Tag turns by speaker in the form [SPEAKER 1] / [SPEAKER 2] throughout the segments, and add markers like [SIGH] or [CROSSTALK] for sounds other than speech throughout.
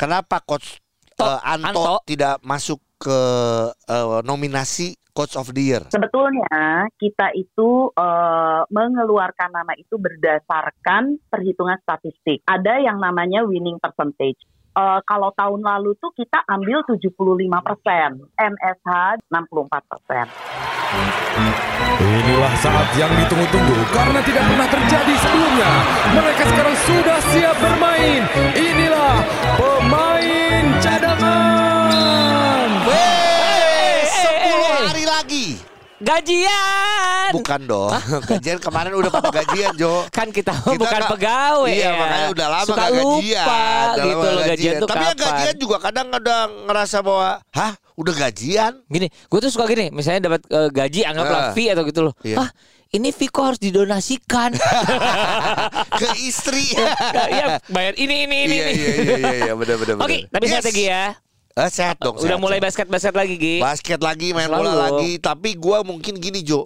[SPEAKER 1] Kenapa coach
[SPEAKER 2] To-
[SPEAKER 1] eh, Anto,
[SPEAKER 2] Anto.
[SPEAKER 1] tidak masuk ke eh, nominasi coach of the year?
[SPEAKER 3] Sebetulnya kita itu eh, mengeluarkan nama itu berdasarkan perhitungan statistik. Ada yang namanya winning percentage. Eh, kalau tahun lalu tuh kita ambil 75 persen, MSH 64 persen.
[SPEAKER 4] Inilah saat yang ditunggu-tunggu karena tidak pernah terjadi sebelumnya. Mereka sekarang sudah siap bermain. Inilah pemain cadangan.
[SPEAKER 2] Eh,
[SPEAKER 1] 10
[SPEAKER 2] eh.
[SPEAKER 1] hari lagi.
[SPEAKER 2] Gajian.
[SPEAKER 1] Bukan dong. [LAUGHS] Gajian kemarin udah pada gajian, Jo.
[SPEAKER 2] Kan kita,
[SPEAKER 1] Kita
[SPEAKER 2] bukan
[SPEAKER 1] nggak-
[SPEAKER 2] pegawai
[SPEAKER 1] Iya,
[SPEAKER 2] ya.
[SPEAKER 1] makanya udah lama
[SPEAKER 2] Suka
[SPEAKER 1] gak
[SPEAKER 2] lupa
[SPEAKER 1] gajian. Udah
[SPEAKER 2] gitu
[SPEAKER 1] lama
[SPEAKER 2] loh
[SPEAKER 1] gak
[SPEAKER 2] gajian tuh
[SPEAKER 1] Tapi ya
[SPEAKER 2] kapan.
[SPEAKER 1] gajian juga kadang ada ngerasa bahwa, hah, udah gajian?
[SPEAKER 2] Gini, gue tuh suka gini, misalnya dapat eh, gaji anggaplah
[SPEAKER 1] Ah.
[SPEAKER 2] fee atau gitu loh.
[SPEAKER 1] Iya.
[SPEAKER 2] Ah, ini fee kok harus didonasikan. [LAUGHS]
[SPEAKER 1] Ke istri. [LAUGHS]
[SPEAKER 2] Iya, bayar ini ini ini.
[SPEAKER 1] Iya,
[SPEAKER 2] ini.
[SPEAKER 1] iya, iya, iya, iya, benar, benar,
[SPEAKER 2] Oke,
[SPEAKER 1] benar.
[SPEAKER 2] tapi
[SPEAKER 1] Yes.
[SPEAKER 2] strategi ya.
[SPEAKER 1] Eh, sehat dong.
[SPEAKER 2] Udah
[SPEAKER 1] sehat,
[SPEAKER 2] mulai basket-basket lagi, Gi.
[SPEAKER 1] basket lagi main
[SPEAKER 2] Selalu.
[SPEAKER 1] bola lagi tapi gua mungkin gini Jo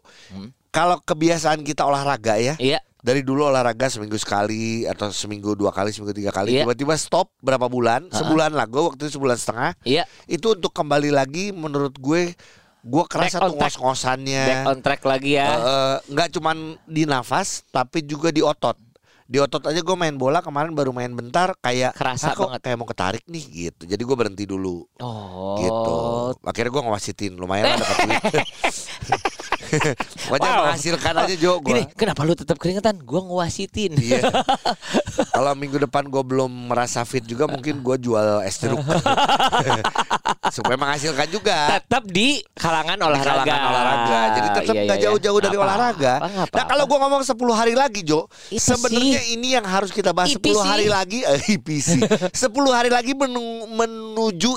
[SPEAKER 1] kalau kebiasaan kita olahraga ya
[SPEAKER 2] Iya.
[SPEAKER 1] dari dulu olahraga seminggu sekali atau seminggu dua kali seminggu tiga kali
[SPEAKER 2] Iya.
[SPEAKER 1] tiba-tiba stop berapa bulan sebulan lah gue waktu itu sebulan setengah
[SPEAKER 2] Iya.
[SPEAKER 1] itu untuk kembali lagi menurut gue gue kerasa tuh ngos-ngosannya
[SPEAKER 2] Back on track lagi ya.
[SPEAKER 1] Eh, eh, nggak cuman di nafas tapi juga di otot di otot aja gue main bola kemarin baru main bentar kayak "Ah,
[SPEAKER 2] Kerasa
[SPEAKER 1] kok
[SPEAKER 2] banget."
[SPEAKER 1] kayak mau ketarik nih gitu jadi gue berhenti dulu
[SPEAKER 2] oh.
[SPEAKER 1] gitu. Akhirnya gue ngewasitin lumayan lah dapat duit. [LAUGHS] [LAUGHS] Pokoknya
[SPEAKER 2] Wow.
[SPEAKER 1] menghasilkan aja Jo gue.
[SPEAKER 2] Gini, kenapa lu tetap keringetan? Gua ngewasitin.
[SPEAKER 1] Iya. [LAUGHS] Kalau minggu depan gue belum merasa fit juga mungkin gue jual es jeruk. [LAUGHS] Supaya menghasilkan juga.
[SPEAKER 2] tetap di kalangan
[SPEAKER 1] Di
[SPEAKER 2] olahraga.
[SPEAKER 1] kalangan olahraga. Jadi tetap
[SPEAKER 2] Iya,
[SPEAKER 1] nggak
[SPEAKER 2] iya,
[SPEAKER 1] jauh-jauh
[SPEAKER 2] iya.
[SPEAKER 1] dari
[SPEAKER 2] Nggak
[SPEAKER 1] olahraga.
[SPEAKER 2] apa-apa, nggak
[SPEAKER 1] Nah kalau gue ngomong 10 hari lagi Jo, sebenarnya ini yang harus kita bahas 10
[SPEAKER 2] IPC.
[SPEAKER 1] hari lagi. Eh, IPC. 10 hari lagi menu- menuju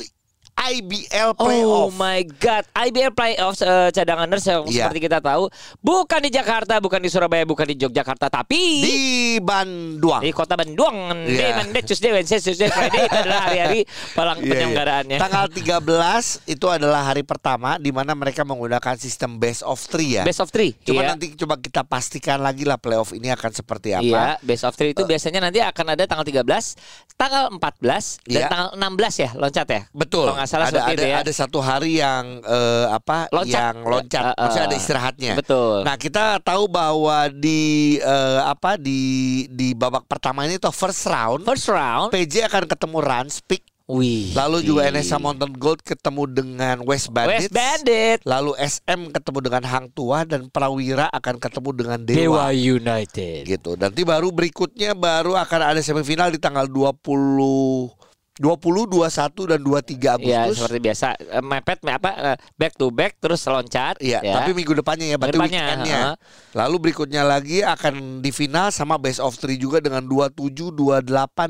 [SPEAKER 1] IBL
[SPEAKER 2] Oh
[SPEAKER 1] playoff.
[SPEAKER 2] my god, IBL playoffs eh, cadanganers yang
[SPEAKER 1] Iya.
[SPEAKER 2] seperti kita tahu bukan di Jakarta, bukan di Surabaya, bukan di Yogyakarta, tapi
[SPEAKER 1] Di Banduang.
[SPEAKER 2] di kota Bandung.
[SPEAKER 1] Iya.
[SPEAKER 2] Day, Monday, Tuesday, Wednesday, Tuesday, Friday itu adalah hari-hari pelang [LAUGHS]
[SPEAKER 1] Iya, iya.
[SPEAKER 2] penyelenggaraannya.
[SPEAKER 1] Tanggal 13 itu adalah hari pertama di mana mereka menggunakan sistem best of three ya.
[SPEAKER 2] Best of three.
[SPEAKER 1] Cuma
[SPEAKER 2] iya.
[SPEAKER 1] nanti coba kita pastikan lagi lah playoff ini akan seperti apa.
[SPEAKER 2] Iya, best of three itu biasanya nanti akan ada tanggal 13, tanggal 14 dan tanggal 16 ya loncat ya.
[SPEAKER 1] Betul.
[SPEAKER 2] Kalau nggak salah
[SPEAKER 1] ada ada,
[SPEAKER 2] ya.
[SPEAKER 1] ada satu hari yang eh, apa?
[SPEAKER 2] Loncat.
[SPEAKER 1] Yang loncat.
[SPEAKER 2] Eh, eh,
[SPEAKER 1] Maksudnya ada istirahatnya.
[SPEAKER 2] Betul.
[SPEAKER 1] Nah, kita tahu bahwa di eh, apa di di babak pertama ini tuh first round
[SPEAKER 2] First round.
[SPEAKER 1] PJ akan ketemu Ranspik,
[SPEAKER 2] Wih.
[SPEAKER 1] lalu juga NSA Mountain Gold ketemu dengan West Bandits.
[SPEAKER 2] West Bandit.
[SPEAKER 1] Lalu SM ketemu dengan Hang Tua dan Prawira akan ketemu dengan
[SPEAKER 2] Dewa
[SPEAKER 1] Dewa.
[SPEAKER 2] United.
[SPEAKER 1] Gitu. Nanti baru berikutnya baru akan ada semifinal di tanggal 20 20, 21 dan 23
[SPEAKER 2] Ya
[SPEAKER 1] Agustus.
[SPEAKER 2] seperti biasa Eh, mepet me- apa eh, back to back terus loncat
[SPEAKER 1] Iya,
[SPEAKER 2] ya.
[SPEAKER 1] tapi minggu depannya ya, berarti
[SPEAKER 2] depannya,
[SPEAKER 1] weekendnya.
[SPEAKER 2] heeh.
[SPEAKER 1] Lalu berikutnya lagi akan di final sama best of three juga dengan 27, 28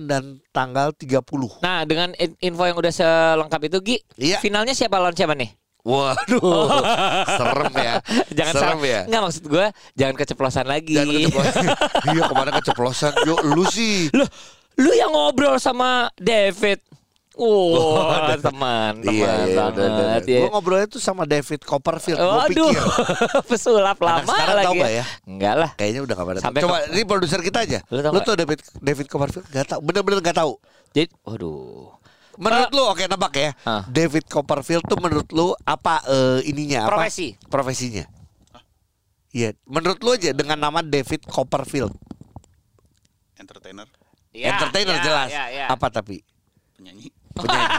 [SPEAKER 1] dan tanggal 30.
[SPEAKER 2] Nah dengan in- info yang udah selengkap itu Gi
[SPEAKER 1] Iya.
[SPEAKER 2] Finalnya siapa lawan siapa nih?
[SPEAKER 1] Waduh, [LAUGHS] serem ya. [LAUGHS]
[SPEAKER 2] Jangan
[SPEAKER 1] serem
[SPEAKER 2] salah
[SPEAKER 1] ya.
[SPEAKER 2] Enggak maksud gue Jangan keceplosan lagi
[SPEAKER 1] Dan keceplosan. [LAUGHS] iya kemarin keceplosan. Yo, lu sih.
[SPEAKER 2] Loh Lu yang ngobrol sama David Wah [LAUGHS] teman Teman
[SPEAKER 1] Iya, iya,
[SPEAKER 2] banget
[SPEAKER 1] udah, udah, udah.
[SPEAKER 2] ya.
[SPEAKER 1] Gua ngobrolnya tuh sama David Copperfield. Gua
[SPEAKER 2] Waduh
[SPEAKER 1] pikir [LAUGHS]
[SPEAKER 2] Pesulap
[SPEAKER 1] Anak
[SPEAKER 2] lama
[SPEAKER 1] sekarang
[SPEAKER 2] lagi
[SPEAKER 1] tahu nggak ya?
[SPEAKER 2] Enggak lah
[SPEAKER 1] kayaknya udah gak pada.
[SPEAKER 2] Sampai
[SPEAKER 1] Coba
[SPEAKER 2] ke-
[SPEAKER 1] ini produser kita aja.
[SPEAKER 2] Lu tahu
[SPEAKER 1] Lu tuh David David Copperfield gak tahu. Bener-bener gak tahu.
[SPEAKER 2] Jadi Waduh
[SPEAKER 1] Menurut lu oke nebak ya.
[SPEAKER 2] Ah.
[SPEAKER 1] David Copperfield tuh menurut lu apa eh, ininya apa?
[SPEAKER 2] Profesi.
[SPEAKER 1] Profesinya. Iya, menurut lu aja dengan nama David Copperfield.
[SPEAKER 5] entertainer
[SPEAKER 2] Ya,
[SPEAKER 1] Entertainer
[SPEAKER 2] ya,
[SPEAKER 1] jelas.
[SPEAKER 2] ya, ya.
[SPEAKER 1] Apa tapi?
[SPEAKER 5] penyanyi
[SPEAKER 1] Penyanyi. [LAUGHS]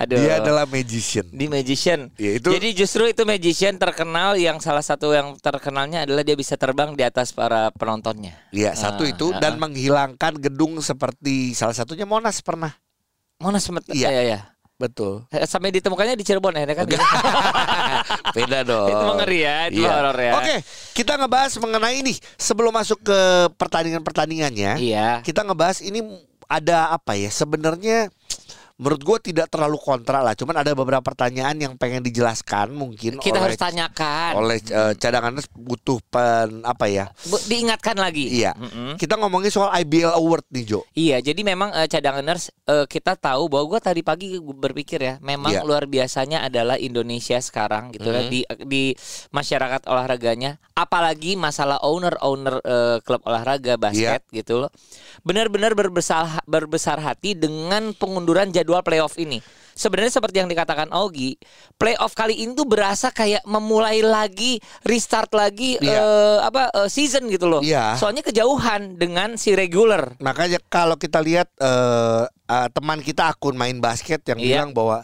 [SPEAKER 2] Aduh.
[SPEAKER 1] Dia adalah magician.
[SPEAKER 2] di magician.
[SPEAKER 1] Ya, itu-
[SPEAKER 2] Jadi justru itu magician terkenal yang salah satu yang terkenalnya adalah dia bisa terbang di atas para penontonnya.
[SPEAKER 1] Iya, satu
[SPEAKER 2] Ah,
[SPEAKER 1] itu
[SPEAKER 2] ah,
[SPEAKER 1] dan
[SPEAKER 2] ah.
[SPEAKER 1] menghilangkan gedung seperti salah satunya Monas pernah.
[SPEAKER 2] Monas semet
[SPEAKER 1] Iya.
[SPEAKER 2] ya, ya.
[SPEAKER 1] Betul.
[SPEAKER 2] Eh, Sampai ditemukannya di Cirebon ya kan? [LAUGHS]
[SPEAKER 1] Beda dong.
[SPEAKER 2] Itu mah ngeri ya, itu
[SPEAKER 1] Iya.
[SPEAKER 2] horor ya.
[SPEAKER 1] Oke, kita ngebahas mengenai ini sebelum masuk ke pertandingan-pertandingannya.
[SPEAKER 2] Iya.
[SPEAKER 1] Kita ngebahas ini ada apa ya? Sebenarnya menurut gue tidak terlalu kontra lah. Cuman ada beberapa pertanyaan yang pengen dijelaskan mungkin
[SPEAKER 2] Kita
[SPEAKER 1] oleh
[SPEAKER 2] harus tanyakan.
[SPEAKER 1] oleh eh, cadanganers butuh pen apa ya?
[SPEAKER 2] Bu- diingatkan lagi.
[SPEAKER 1] Iya.
[SPEAKER 2] Mm-mm.
[SPEAKER 1] Kita ngomongin soal IBL Award nih Jo.
[SPEAKER 2] Iya, jadi memang eh, cadanganers eh, kita tahu bahwa gue tadi pagi berpikir ya, memang
[SPEAKER 1] Iya.
[SPEAKER 2] luar biasanya adalah Indonesia sekarang gitu ya
[SPEAKER 1] Mhm.
[SPEAKER 2] di di masyarakat olahraganya, apalagi masalah owner-owner eh, klub olahraga basket
[SPEAKER 1] Iya.
[SPEAKER 2] gitu loh. Benar-benar berbesar berbesar hati dengan pengunduran jadwal playoff ini. Sebenarnya seperti yang dikatakan Augie, playoff kali ini tuh berasa kayak memulai lagi, restart lagi
[SPEAKER 1] Iya.
[SPEAKER 2] eh, apa eh, season gitu loh.
[SPEAKER 1] Iya.
[SPEAKER 2] Soalnya kejauhan dengan si regular.
[SPEAKER 1] Makanya kalau kita lihat eh, eh, teman kita akun main basket yang
[SPEAKER 2] Iya.
[SPEAKER 1] bilang bahwa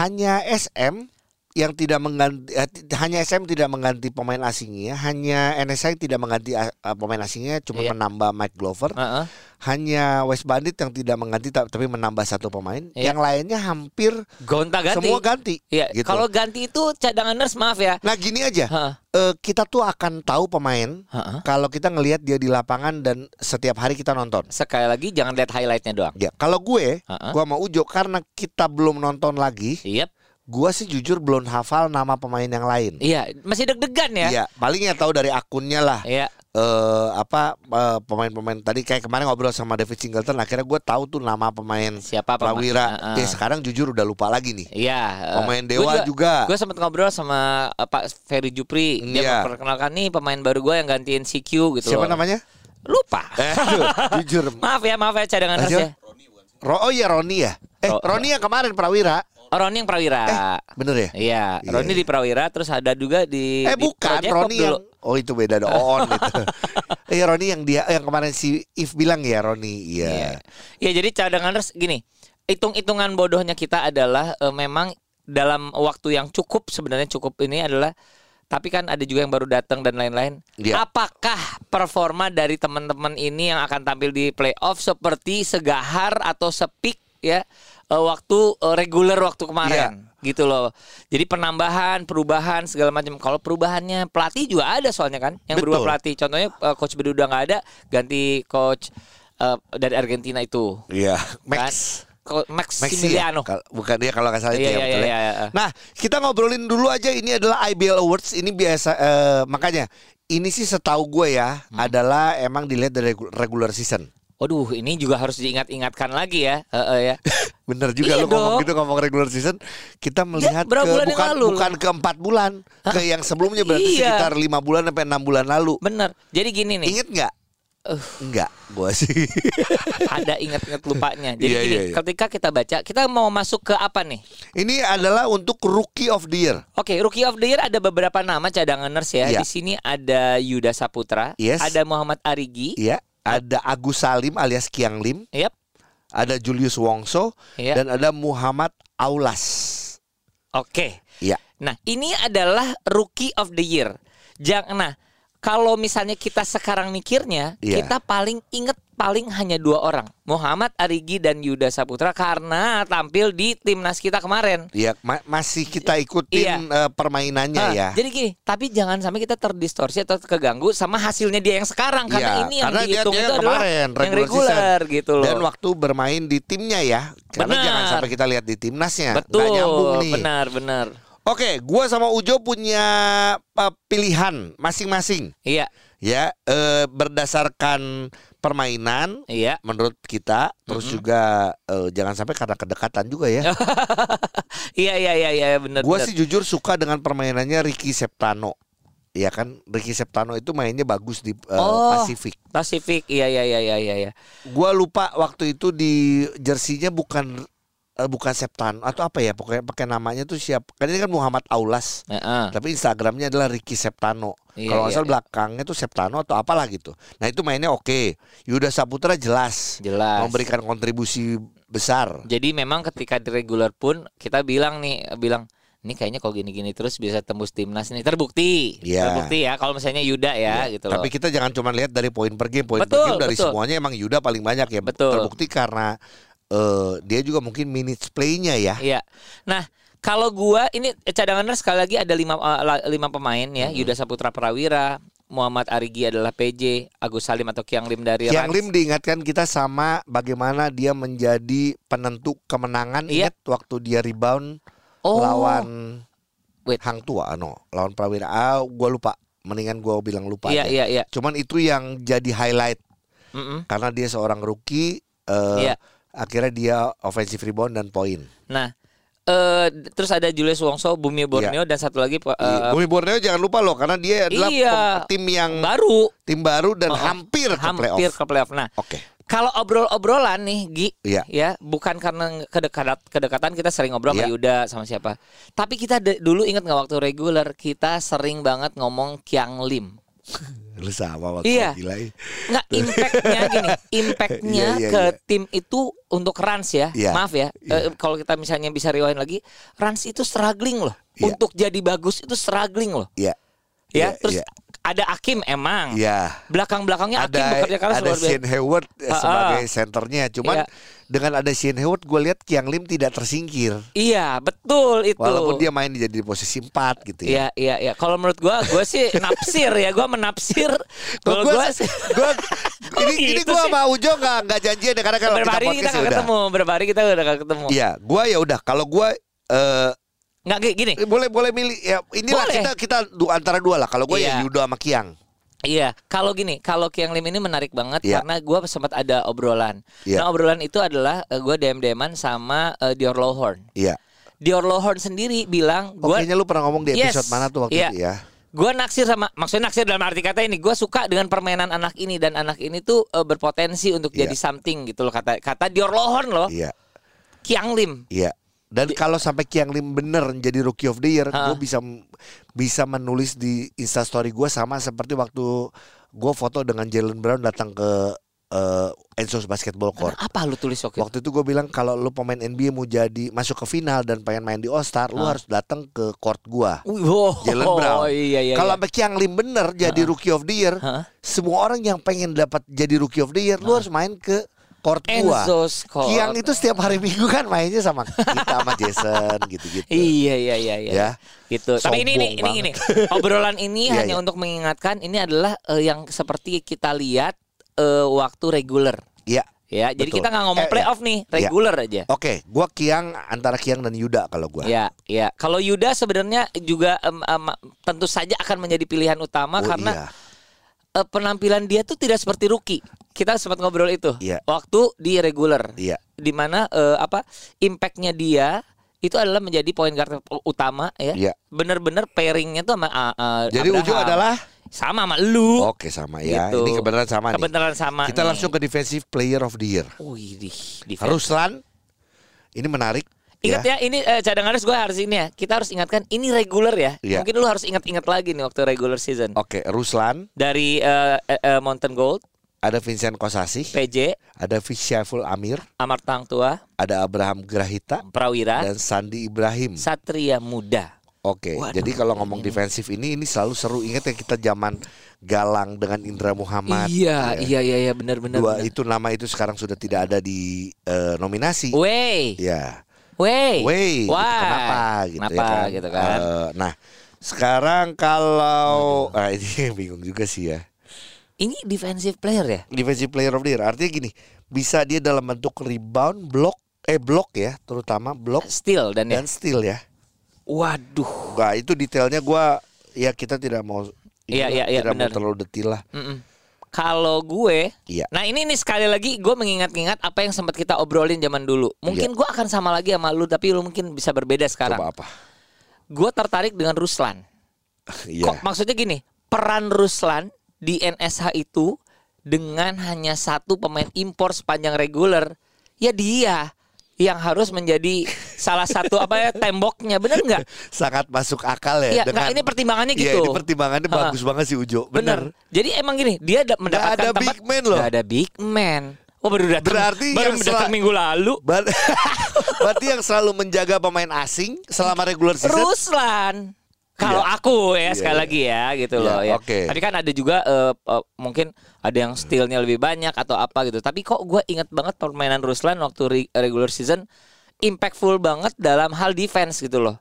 [SPEAKER 1] hanya SM yang tidak mengganti eh, hanya SM tidak mengganti pemain asingnya, hanya NSI tidak mengganti eh, eh, pemain asingnya, cuma
[SPEAKER 2] Iya.
[SPEAKER 1] menambah Mike Glover.
[SPEAKER 2] Heeh.
[SPEAKER 1] Hanya West Bandit yang tidak mengganti ta- tapi menambah satu pemain.
[SPEAKER 2] Iya.
[SPEAKER 1] Yang lainnya hampir
[SPEAKER 2] Gonta ganti.
[SPEAKER 1] semua ganti.
[SPEAKER 2] Iya,
[SPEAKER 1] gitu.
[SPEAKER 2] kalau ganti itu cadanganers maaf ya.
[SPEAKER 1] Nah gini aja,
[SPEAKER 2] Heeh.
[SPEAKER 1] eh, kita tuh akan tahu pemain
[SPEAKER 2] Heeh.
[SPEAKER 1] kalau kita ngelihat dia di lapangan dan setiap hari kita nonton.
[SPEAKER 2] Sekali lagi jangan lihat highlightnya doang.
[SPEAKER 1] Ya, kalau gue,
[SPEAKER 2] Heeh.
[SPEAKER 1] gua mau Ujo karena kita belum nonton lagi,
[SPEAKER 2] Yep.
[SPEAKER 1] Gua sih jujur belum hafal nama pemain yang lain.
[SPEAKER 2] Iya, masih deg-degan ya.
[SPEAKER 1] Iya, paling ya tahu dari akunnya lah.
[SPEAKER 2] Iya.
[SPEAKER 1] Eh apa eh, pemain-pemain tadi kayak kemarin ngobrol sama David Singleton akhirnya gue tahu tuh nama pemain
[SPEAKER 2] Siapa pemain?
[SPEAKER 1] Prawira.
[SPEAKER 2] Heeh.
[SPEAKER 1] Ya sekarang jujur udah lupa lagi nih.
[SPEAKER 2] Iya. eh,
[SPEAKER 1] Pemain
[SPEAKER 2] gua
[SPEAKER 1] Dewa juga.
[SPEAKER 2] Gue sempat ngobrol sama eh, Pak Ferry Jupri. Dia
[SPEAKER 1] Iya.
[SPEAKER 2] memperkenalkan nih pemain baru gue yang gantiin CQ gitu
[SPEAKER 1] Siapa
[SPEAKER 2] loh.
[SPEAKER 1] namanya?
[SPEAKER 2] Lupa.
[SPEAKER 1] Eh, aduh, [LAUGHS] jujur.
[SPEAKER 2] Maaf ya, maaf ya cadanganers
[SPEAKER 1] Ayo.
[SPEAKER 2] ya.
[SPEAKER 1] Ro oh iya Roni ya. Eh
[SPEAKER 2] Ro-
[SPEAKER 1] Roni yang kemarin Prawira.
[SPEAKER 2] Oh, Roni yang Prawira.
[SPEAKER 1] Bener ya?
[SPEAKER 2] Iya,
[SPEAKER 1] Iya,
[SPEAKER 2] Roni
[SPEAKER 1] iya.
[SPEAKER 2] di Prawira terus ada juga di
[SPEAKER 1] Eh
[SPEAKER 2] di
[SPEAKER 1] bukan
[SPEAKER 2] Project
[SPEAKER 1] Roni
[SPEAKER 2] dulu.
[SPEAKER 1] yang Oh itu beda ada [LAUGHS] On itu. Iya Roni yang dia yang kemarin si If bilang ya Roni. Iya.
[SPEAKER 2] Iya. Ya jadi cadanganers gini, hitung-hitungan bodohnya kita adalah eh, memang dalam waktu yang cukup sebenarnya cukup ini adalah tapi kan ada juga yang baru datang dan lain-lain.
[SPEAKER 1] Iya.
[SPEAKER 2] Apakah performa dari teman-teman ini yang akan tampil di playoff seperti segahar atau sepik ya eh, waktu eh, reguler waktu kemarin gitu loh. Jadi penambahan, perubahan segala macam. Kalau perubahannya pelatih juga ada soalnya kan yang berubah
[SPEAKER 1] Betul.
[SPEAKER 2] pelatih. Contohnya eh, coach Bedu udah nggak ada, ganti coach eh, dari Argentina itu.
[SPEAKER 1] Iya.
[SPEAKER 2] Kan?
[SPEAKER 1] Max. Maxi ya?
[SPEAKER 2] Maximiliano.
[SPEAKER 1] Kal- bukan dia kalau nggak salah itu
[SPEAKER 2] Iya,
[SPEAKER 1] ya,
[SPEAKER 2] iya,
[SPEAKER 1] betul
[SPEAKER 2] iya,
[SPEAKER 1] ya.
[SPEAKER 2] iya, iya.
[SPEAKER 1] Nah, kita ngobrolin dulu aja ini adalah IBL Awards. Ini biasa eh, makanya ini sih setahu gue ya
[SPEAKER 2] Hmm.
[SPEAKER 1] adalah emang dilihat dari regu- regular season.
[SPEAKER 2] Waduh, ini juga harus diingat-ingatkan lagi ya. Heeh, ya. [LAUGHS]
[SPEAKER 1] Bener juga
[SPEAKER 2] Iya
[SPEAKER 1] lu ngomong gitu ngomong regular season. Kita melihat
[SPEAKER 2] berapa
[SPEAKER 1] ke bukan
[SPEAKER 2] lalu?
[SPEAKER 1] bukan ke empat bulan, ke yang sebelumnya berarti
[SPEAKER 2] Iya.
[SPEAKER 1] sekitar lima bulan sampai enam bulan lalu.
[SPEAKER 2] Bener. Jadi gini nih,
[SPEAKER 1] Ingat nggak?
[SPEAKER 2] Uh.
[SPEAKER 1] Enggak, gua sih. [LAUGHS]
[SPEAKER 2] ada ingat-ingat lupanya. Jadi
[SPEAKER 1] Iya,
[SPEAKER 2] gini,
[SPEAKER 1] iya, iya.
[SPEAKER 2] ketika kita baca, kita mau masuk ke apa nih?
[SPEAKER 1] Ini adalah untuk Rookie of the Year.
[SPEAKER 2] Oke, Rookie of the Year ada beberapa nama cadanganers ya.
[SPEAKER 1] Iya.
[SPEAKER 2] Di sini ada Yuda Saputra,
[SPEAKER 1] Yes.
[SPEAKER 2] ada Muhammad Arigi,
[SPEAKER 1] Iya, ada Agus Salim alias Kiang Lim,
[SPEAKER 2] Yap.
[SPEAKER 1] ada Julius Wongso,
[SPEAKER 2] Iya.
[SPEAKER 1] dan ada Muhammad Aulas.
[SPEAKER 2] Oke.
[SPEAKER 1] Iya.
[SPEAKER 2] Nah, ini adalah Rookie of the Year. Jangan nah, kalau misalnya kita sekarang mikirnya,
[SPEAKER 1] Iya.
[SPEAKER 2] kita paling inget paling hanya dua orang, Muhammad Arigi dan Yuda Saputra karena tampil di timnas kita kemarin.
[SPEAKER 1] Iya, ma- masih kita ikutin
[SPEAKER 2] Iya.
[SPEAKER 1] eh, permainannya
[SPEAKER 2] Ah,
[SPEAKER 1] ya.
[SPEAKER 2] Jadi gini, tapi jangan sampai kita terdistorsi atau keganggu sama hasilnya dia yang sekarang
[SPEAKER 1] Iya,
[SPEAKER 2] karena ini yang
[SPEAKER 1] karena
[SPEAKER 2] dihitung
[SPEAKER 1] dia
[SPEAKER 2] itu
[SPEAKER 1] yang
[SPEAKER 2] adalah
[SPEAKER 1] kemarin,
[SPEAKER 2] yang reguler gitu loh.
[SPEAKER 1] Dan waktu bermain di timnya ya. Karena
[SPEAKER 2] Benar.
[SPEAKER 1] jangan sampai kita lihat di timnasnya.
[SPEAKER 2] Betul,
[SPEAKER 1] nyambung nih.
[SPEAKER 2] benar, benar.
[SPEAKER 1] Oke, gua sama Ujo punya eh, pilihan masing-masing.
[SPEAKER 2] Iya,
[SPEAKER 1] Ya, eh, berdasarkan permainan
[SPEAKER 2] iya.
[SPEAKER 1] menurut kita, terus juga eh, jangan sampai karena kedekatan juga ya. [LAUGHS]
[SPEAKER 2] Iya, iya, iya, iya, benar.
[SPEAKER 1] Gua sih jujur suka dengan permainannya Ricky Septano. Ya kan, Ricky Septano itu mainnya bagus di eh,
[SPEAKER 2] Oh.
[SPEAKER 1] Pasifik.
[SPEAKER 2] Pasifik, iya, iya, iya, iya, iya. iya.
[SPEAKER 1] Gua lupa waktu itu di jersinya bukan eh, bukan Septano atau apa ya pokoknya pakai namanya tuh siapa? Kan ini kan Muhammad Aulas.
[SPEAKER 2] Heeh.
[SPEAKER 1] Tapi Instagramnya adalah Ricky Septano.
[SPEAKER 2] Iya,
[SPEAKER 1] Kalau nggak
[SPEAKER 2] iya, iya.
[SPEAKER 1] belakangnya tuh Septano atau apalah gitu. Nah itu mainnya oke. Yuda Saputra jelas,
[SPEAKER 2] Jelas.
[SPEAKER 1] memberikan kontribusi besar.
[SPEAKER 2] Jadi memang ketika di regular pun kita bilang nih, bilang ini kayaknya kalau gini-gini terus bisa tembus timnas nih terbukti,
[SPEAKER 1] Iya.
[SPEAKER 2] terbukti ya kalau misalnya Yuda ya gitu loh.
[SPEAKER 1] Tapi kita jangan cuma lihat dari poin per game, poin per
[SPEAKER 2] Betul,
[SPEAKER 1] game dari
[SPEAKER 2] betul.
[SPEAKER 1] semuanya emang Yuda paling banyak ya.
[SPEAKER 2] Betul.
[SPEAKER 1] Terbukti karena eh, dia juga mungkin minutes play-nya ya.
[SPEAKER 2] Iya. Nah, kalau gua ini cadangannya sekali lagi ada lima la- lima pemain ya, Yuda Saputra Prawira, Muhammad Arigi adalah PJ, Agus Salim atau Kiang Lim dari
[SPEAKER 1] Kiang
[SPEAKER 2] Rans.
[SPEAKER 1] Lim diingatkan kita sama bagaimana dia menjadi penentu kemenangan.
[SPEAKER 2] Iya.
[SPEAKER 1] Ingat waktu dia rebound
[SPEAKER 2] Oh.
[SPEAKER 1] lawan
[SPEAKER 2] Wait.
[SPEAKER 1] Hang Tua, no, lawan Prawira. Ah, gua lupa. Mendingan gua bilang lupa.
[SPEAKER 2] Iya iya iya.
[SPEAKER 1] Cuman itu yang jadi highlight
[SPEAKER 2] Mm-mm.
[SPEAKER 1] karena dia seorang rookie. eh,
[SPEAKER 2] Iya.
[SPEAKER 1] Akhirnya dia offensive rebound dan poin.
[SPEAKER 2] Nah, eh terus ada Julius Wongso, Bumi Borneo dan satu lagi
[SPEAKER 1] Iya. Bumi Borneo jangan lupa loh karena dia adalah
[SPEAKER 2] Iya.
[SPEAKER 1] tim yang
[SPEAKER 2] baru
[SPEAKER 1] tim baru dan
[SPEAKER 2] Oh, oh.
[SPEAKER 1] hampir ke
[SPEAKER 2] hampir
[SPEAKER 1] playoff.
[SPEAKER 2] ke playoff. Nah,
[SPEAKER 1] Oke.
[SPEAKER 2] kalau obrol-obrolan nih, Gi,
[SPEAKER 1] Iya.
[SPEAKER 2] ya, bukan karena kedekatan, kedekatan kita sering ngobrol sama
[SPEAKER 1] Iya.
[SPEAKER 2] Yuda sama siapa. Tapi kita dulu ingat nggak waktu reguler kita sering banget ngomong Kiang Lim.
[SPEAKER 1] Lu sama waktu
[SPEAKER 2] Iya.
[SPEAKER 1] gila. ya.
[SPEAKER 2] Nggak impactnya gini, impactnya
[SPEAKER 1] Iya, iya,
[SPEAKER 2] ke
[SPEAKER 1] iya.
[SPEAKER 2] tim itu untuk Rans ya.
[SPEAKER 1] Iya,
[SPEAKER 2] Maaf ya,
[SPEAKER 1] iya.
[SPEAKER 2] eh, kalau kita misalnya bisa rewind lagi, Rans itu struggling loh.
[SPEAKER 1] Iya.
[SPEAKER 2] Untuk jadi bagus itu struggling loh.
[SPEAKER 1] Iya.
[SPEAKER 2] Ya,
[SPEAKER 1] Iya,
[SPEAKER 2] terus
[SPEAKER 1] iya.
[SPEAKER 2] Ada Akim emang.
[SPEAKER 1] Iya.
[SPEAKER 2] Belakang-belakangnya Akim
[SPEAKER 1] ada
[SPEAKER 2] bekerja keras
[SPEAKER 1] ada
[SPEAKER 2] luar biasa.
[SPEAKER 1] Shane Hayward
[SPEAKER 2] ah.
[SPEAKER 1] sebagai senternya. Cuman
[SPEAKER 2] Iya.
[SPEAKER 1] dengan ada Shane Hayward gue lihat Kiang Lim tidak tersingkir.
[SPEAKER 2] Iya, betul itu.
[SPEAKER 1] Walaupun dia main jadi di posisi 4 gitu ya.
[SPEAKER 2] Iya, iya, iya. Kalau menurut gua, gua sih [LAUGHS] nafsir ya. Gua menafsir. Kalau
[SPEAKER 1] Gua-
[SPEAKER 2] gua, sih
[SPEAKER 1] gua [LAUGHS]
[SPEAKER 2] Kok
[SPEAKER 1] ini ini
[SPEAKER 2] gitu
[SPEAKER 1] gua
[SPEAKER 2] sih?
[SPEAKER 1] sama Ujo nggak nggak janjian ya karena kalau kita
[SPEAKER 2] hari kita
[SPEAKER 1] ya
[SPEAKER 2] nggak ketemu. Berapa hari kita udah nggak ketemu.
[SPEAKER 1] Iya, gua ya udah kalau gua eh
[SPEAKER 2] Nggak gini.
[SPEAKER 1] boleh boleh milih ya inilah
[SPEAKER 2] Boleh.
[SPEAKER 1] kita kita du, antara dua lah. Kalau gua
[SPEAKER 2] Iya.
[SPEAKER 1] ya Yudo sama Kiang.
[SPEAKER 2] Iya, kalau gini, kalau Kiang Lim ini menarik banget
[SPEAKER 1] Iya.
[SPEAKER 2] karena gua sempat ada obrolan.
[SPEAKER 1] Iya.
[SPEAKER 2] Nah, obrolan itu adalah eh, gua DM-DMan sama eh, Dior Lohorn.
[SPEAKER 1] Iya.
[SPEAKER 2] Dior Lohorn sendiri bilang
[SPEAKER 1] Oh,
[SPEAKER 2] gua
[SPEAKER 1] kayaknya lu pernah ngomong di
[SPEAKER 2] Yes.
[SPEAKER 1] episode mana tuh waktu
[SPEAKER 2] Iya.
[SPEAKER 1] itu ya?
[SPEAKER 2] Gua naksir sama maksudnya naksir dalam arti kata ini gua suka dengan permainan anak ini dan anak ini tuh eh, berpotensi untuk
[SPEAKER 1] Iya.
[SPEAKER 2] jadi something gitu loh kata kata Dior Lohorn loh
[SPEAKER 1] Iya.
[SPEAKER 2] Kiang Lim
[SPEAKER 1] Iya. Dan kalau sampai Kiang Lim bener jadi rookie of the year, gue bisa bisa menulis di Instastory gue sama seperti waktu gue foto dengan Jalen Brown datang ke eh, Enzo's Basketball Court.
[SPEAKER 2] apa lu tulis waktu itu?
[SPEAKER 1] Waktu itu gue bilang kalau lu pemain NBA mau jadi masuk ke final dan pengen main di All Star, lu
[SPEAKER 2] Ha.
[SPEAKER 1] harus datang ke court gua.
[SPEAKER 2] Wih, Oh,
[SPEAKER 1] Jalen Brown. [LAUGHS]
[SPEAKER 2] iya iya.
[SPEAKER 1] kalau
[SPEAKER 2] iya.
[SPEAKER 1] sampai Kiang Lim bener jadi rookie of the year, semua orang yang pengen dapat jadi rookie of the year, lu harus main ke court gua. Kiang itu setiap hari Minggu kan mainnya sama kita sama Jason [LAUGHS] gitu-gitu.
[SPEAKER 2] Iya iya iya iya.
[SPEAKER 1] Ya.
[SPEAKER 2] Gitu. Tapi ini ini
[SPEAKER 1] Sombong
[SPEAKER 2] ini, ini obrolan ini [LAUGHS]
[SPEAKER 1] Iya,
[SPEAKER 2] hanya
[SPEAKER 1] iya.
[SPEAKER 2] untuk mengingatkan ini adalah eh, yang seperti kita lihat eh, waktu reguler.
[SPEAKER 1] Iya.
[SPEAKER 2] Ya, jadi
[SPEAKER 1] Betul.
[SPEAKER 2] kita nggak ngomong
[SPEAKER 1] Eh,
[SPEAKER 2] playoff nih, reguler aja.
[SPEAKER 1] Oke, gua Kiang antara Kiang dan Yuda kalau gua.
[SPEAKER 2] Ya, ya. Kalau Yuda sebenarnya juga em, em, tentu saja akan menjadi pilihan utama
[SPEAKER 1] Oh,
[SPEAKER 2] karena
[SPEAKER 1] iya.
[SPEAKER 2] Eh, penampilan dia tuh tidak seperti rookie. Kita sempat ngobrol itu.
[SPEAKER 1] Iya.
[SPEAKER 2] Waktu di reguler.
[SPEAKER 1] Iya.
[SPEAKER 2] Di mana eh, apa impactnya dia itu adalah menjadi point guard utama ya.
[SPEAKER 1] Iya.
[SPEAKER 2] Bener-bener pairingnya tuh sama ah,
[SPEAKER 1] Jadi
[SPEAKER 2] Abraham.
[SPEAKER 1] Ujo adalah
[SPEAKER 2] sama sama lu.
[SPEAKER 1] Oke sama ya.
[SPEAKER 2] Gitu.
[SPEAKER 1] Ini kebenaran sama nih.
[SPEAKER 2] Kebenaran sama.
[SPEAKER 1] Kita
[SPEAKER 2] nih.
[SPEAKER 1] langsung ke defensive player of the year.
[SPEAKER 2] Wih.
[SPEAKER 1] Ruslan. Ini menarik.
[SPEAKER 2] Ingat ya, ini eh, cadangan harus gue harus ini ya. Kita harus ingatkan ini reguler ya.
[SPEAKER 1] Iya.
[SPEAKER 2] Mungkin lu harus ingat-ingat lagi nih waktu regular season.
[SPEAKER 1] Oke, Ruslan,
[SPEAKER 2] Dari eh, eh, Mountain Gold,
[SPEAKER 1] ada Vincent Kosasih,
[SPEAKER 2] PJ,
[SPEAKER 1] ada Fisyaiful Amir,
[SPEAKER 2] Amar Tang Tua,
[SPEAKER 1] ada Abraham Grahita
[SPEAKER 2] Prawira,
[SPEAKER 1] dan Sandi Ibrahim.
[SPEAKER 2] Satria Muda.
[SPEAKER 1] Oke,
[SPEAKER 2] Waduh,
[SPEAKER 1] jadi kalau ngomong defensif ini ini selalu seru. Ingat ya kita zaman Galang dengan Indra Muhammad.
[SPEAKER 2] Iya,
[SPEAKER 1] ya.
[SPEAKER 2] iya, iya, iya, benar, benar.
[SPEAKER 1] Dua
[SPEAKER 2] benar.
[SPEAKER 1] itu nama itu sekarang sudah tidak ada di eh, nominasi.
[SPEAKER 2] Wey,
[SPEAKER 1] Ya.
[SPEAKER 2] Wey,
[SPEAKER 1] Wey, gitu. Kenapa gitu
[SPEAKER 2] Kenapa
[SPEAKER 1] ya kan?
[SPEAKER 2] gitu kan?
[SPEAKER 1] Eh, nah, sekarang kalau ah ini [LAUGHS] bingung juga sih ya.
[SPEAKER 2] Ini defensive player ya?
[SPEAKER 1] Defensive player of the year artinya gini, bisa dia dalam bentuk rebound, block eh block ya, terutama block
[SPEAKER 2] Steal dan ya.
[SPEAKER 1] dan steal ya.
[SPEAKER 2] Waduh.
[SPEAKER 1] Nah, itu detailnya gua ya kita tidak mau
[SPEAKER 2] Iya, iya, iya,
[SPEAKER 1] tidak mau
[SPEAKER 2] benar.
[SPEAKER 1] terlalu detail lah.
[SPEAKER 2] Mm-mm. Kalau gue,
[SPEAKER 1] Iya.
[SPEAKER 2] nah ini nih sekali lagi gue mengingat-ingat apa yang sempat kita obrolin zaman dulu. Mungkin gue akan sama lagi sama lu, tapi lu mungkin bisa berbeda sekarang.
[SPEAKER 1] Coba apa?
[SPEAKER 2] Gue tertarik dengan Ruslan. [LAUGHS]
[SPEAKER 1] Iya.
[SPEAKER 2] Kok maksudnya gini, peran Ruslan di NSH itu dengan hanya satu pemain impor sepanjang reguler, ya dia yang harus menjadi salah satu apa ya temboknya, bener nggak? [LAUGHS]
[SPEAKER 1] Sangat masuk akal ya
[SPEAKER 2] Iya, nggak, ini pertimbangannya
[SPEAKER 1] Iya,
[SPEAKER 2] gitu.
[SPEAKER 1] ini pertimbangannya
[SPEAKER 2] Ha.
[SPEAKER 1] bagus banget sih Ujo.
[SPEAKER 2] Bener.
[SPEAKER 1] Bener.
[SPEAKER 2] Jadi emang gini, dia da- mendapatkan
[SPEAKER 1] ada
[SPEAKER 2] tempat.
[SPEAKER 1] big man loh.
[SPEAKER 2] Nggak ada big man. Oh baru datang.
[SPEAKER 1] Berarti
[SPEAKER 2] baru
[SPEAKER 1] yang
[SPEAKER 2] datang minggu lalu.
[SPEAKER 1] Ber- [LAUGHS] Berarti yang selalu menjaga pemain asing selama regular season
[SPEAKER 2] Ruslan. Kalau
[SPEAKER 1] Iya.
[SPEAKER 2] aku ya
[SPEAKER 1] Iya,
[SPEAKER 2] sekali
[SPEAKER 1] iya.
[SPEAKER 2] lagi ya gitu
[SPEAKER 1] Iya,
[SPEAKER 2] loh ya.
[SPEAKER 1] oke.
[SPEAKER 2] Tapi kan ada juga eh, eh, mungkin ada yang stealnya lebih banyak atau apa gitu. Tapi kok gue ingat banget permainan Ruslan waktu re- regular season impactful banget dalam hal defense gitu loh.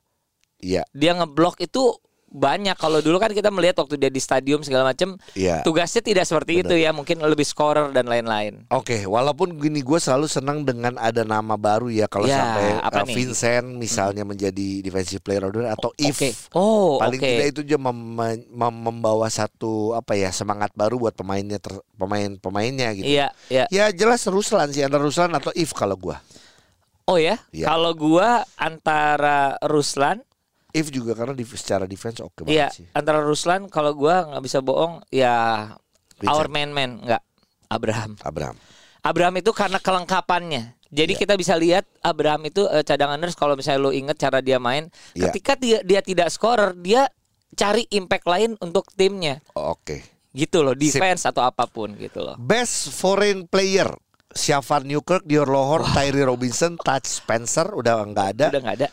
[SPEAKER 1] Iya.
[SPEAKER 2] Dia ngeblok itu banyak. Kalau dulu kan kita melihat waktu dia di stadium segala macam,
[SPEAKER 1] Iya.
[SPEAKER 2] tugasnya tidak seperti itu ya, mungkin lebih scorer dan lain-lain.
[SPEAKER 1] Oke, walaupun gini gue selalu senang dengan ada nama baru ya kalau
[SPEAKER 2] Ya,
[SPEAKER 1] sampai
[SPEAKER 2] apa
[SPEAKER 1] uh,
[SPEAKER 2] nih?
[SPEAKER 1] Vincent misalnya menjadi defensive player of the year atau if
[SPEAKER 2] Oke. Oh,
[SPEAKER 1] paling
[SPEAKER 2] oke.
[SPEAKER 1] tidak itu juga mem- mem- membawa satu apa ya semangat baru buat pemainnya ter- pemain-pemainnya gitu.
[SPEAKER 2] Iya, iya.
[SPEAKER 1] Ya jelas Ruslan sih antara Ruslan atau if kalau gua.
[SPEAKER 2] Oh ya,
[SPEAKER 1] Iya.
[SPEAKER 2] kalau gua antara Ruslan,
[SPEAKER 1] If juga karena di, secara defense oke banget
[SPEAKER 2] iya,
[SPEAKER 1] sih.
[SPEAKER 2] antara Ruslan kalau gua nggak bisa bohong, ya
[SPEAKER 1] Vincent.
[SPEAKER 2] our man man nggak Abraham.
[SPEAKER 1] Abraham.
[SPEAKER 2] Abraham itu karena kelengkapannya. Jadi
[SPEAKER 1] Iya.
[SPEAKER 2] kita bisa lihat Abraham itu eh, cadanganers kalau misalnya lo inget cara dia main,
[SPEAKER 1] Iya.
[SPEAKER 2] ketika dia dia tidak scorer, dia cari impact lain untuk timnya.
[SPEAKER 1] Oke.
[SPEAKER 2] Gitu loh, defense atau apa pun gitu loh.
[SPEAKER 1] Best foreign player Syafar Newkirk, Dior Lohorn, Tyree Robinson, Touch Spencer udah nggak ada.
[SPEAKER 2] Udah nggak ada.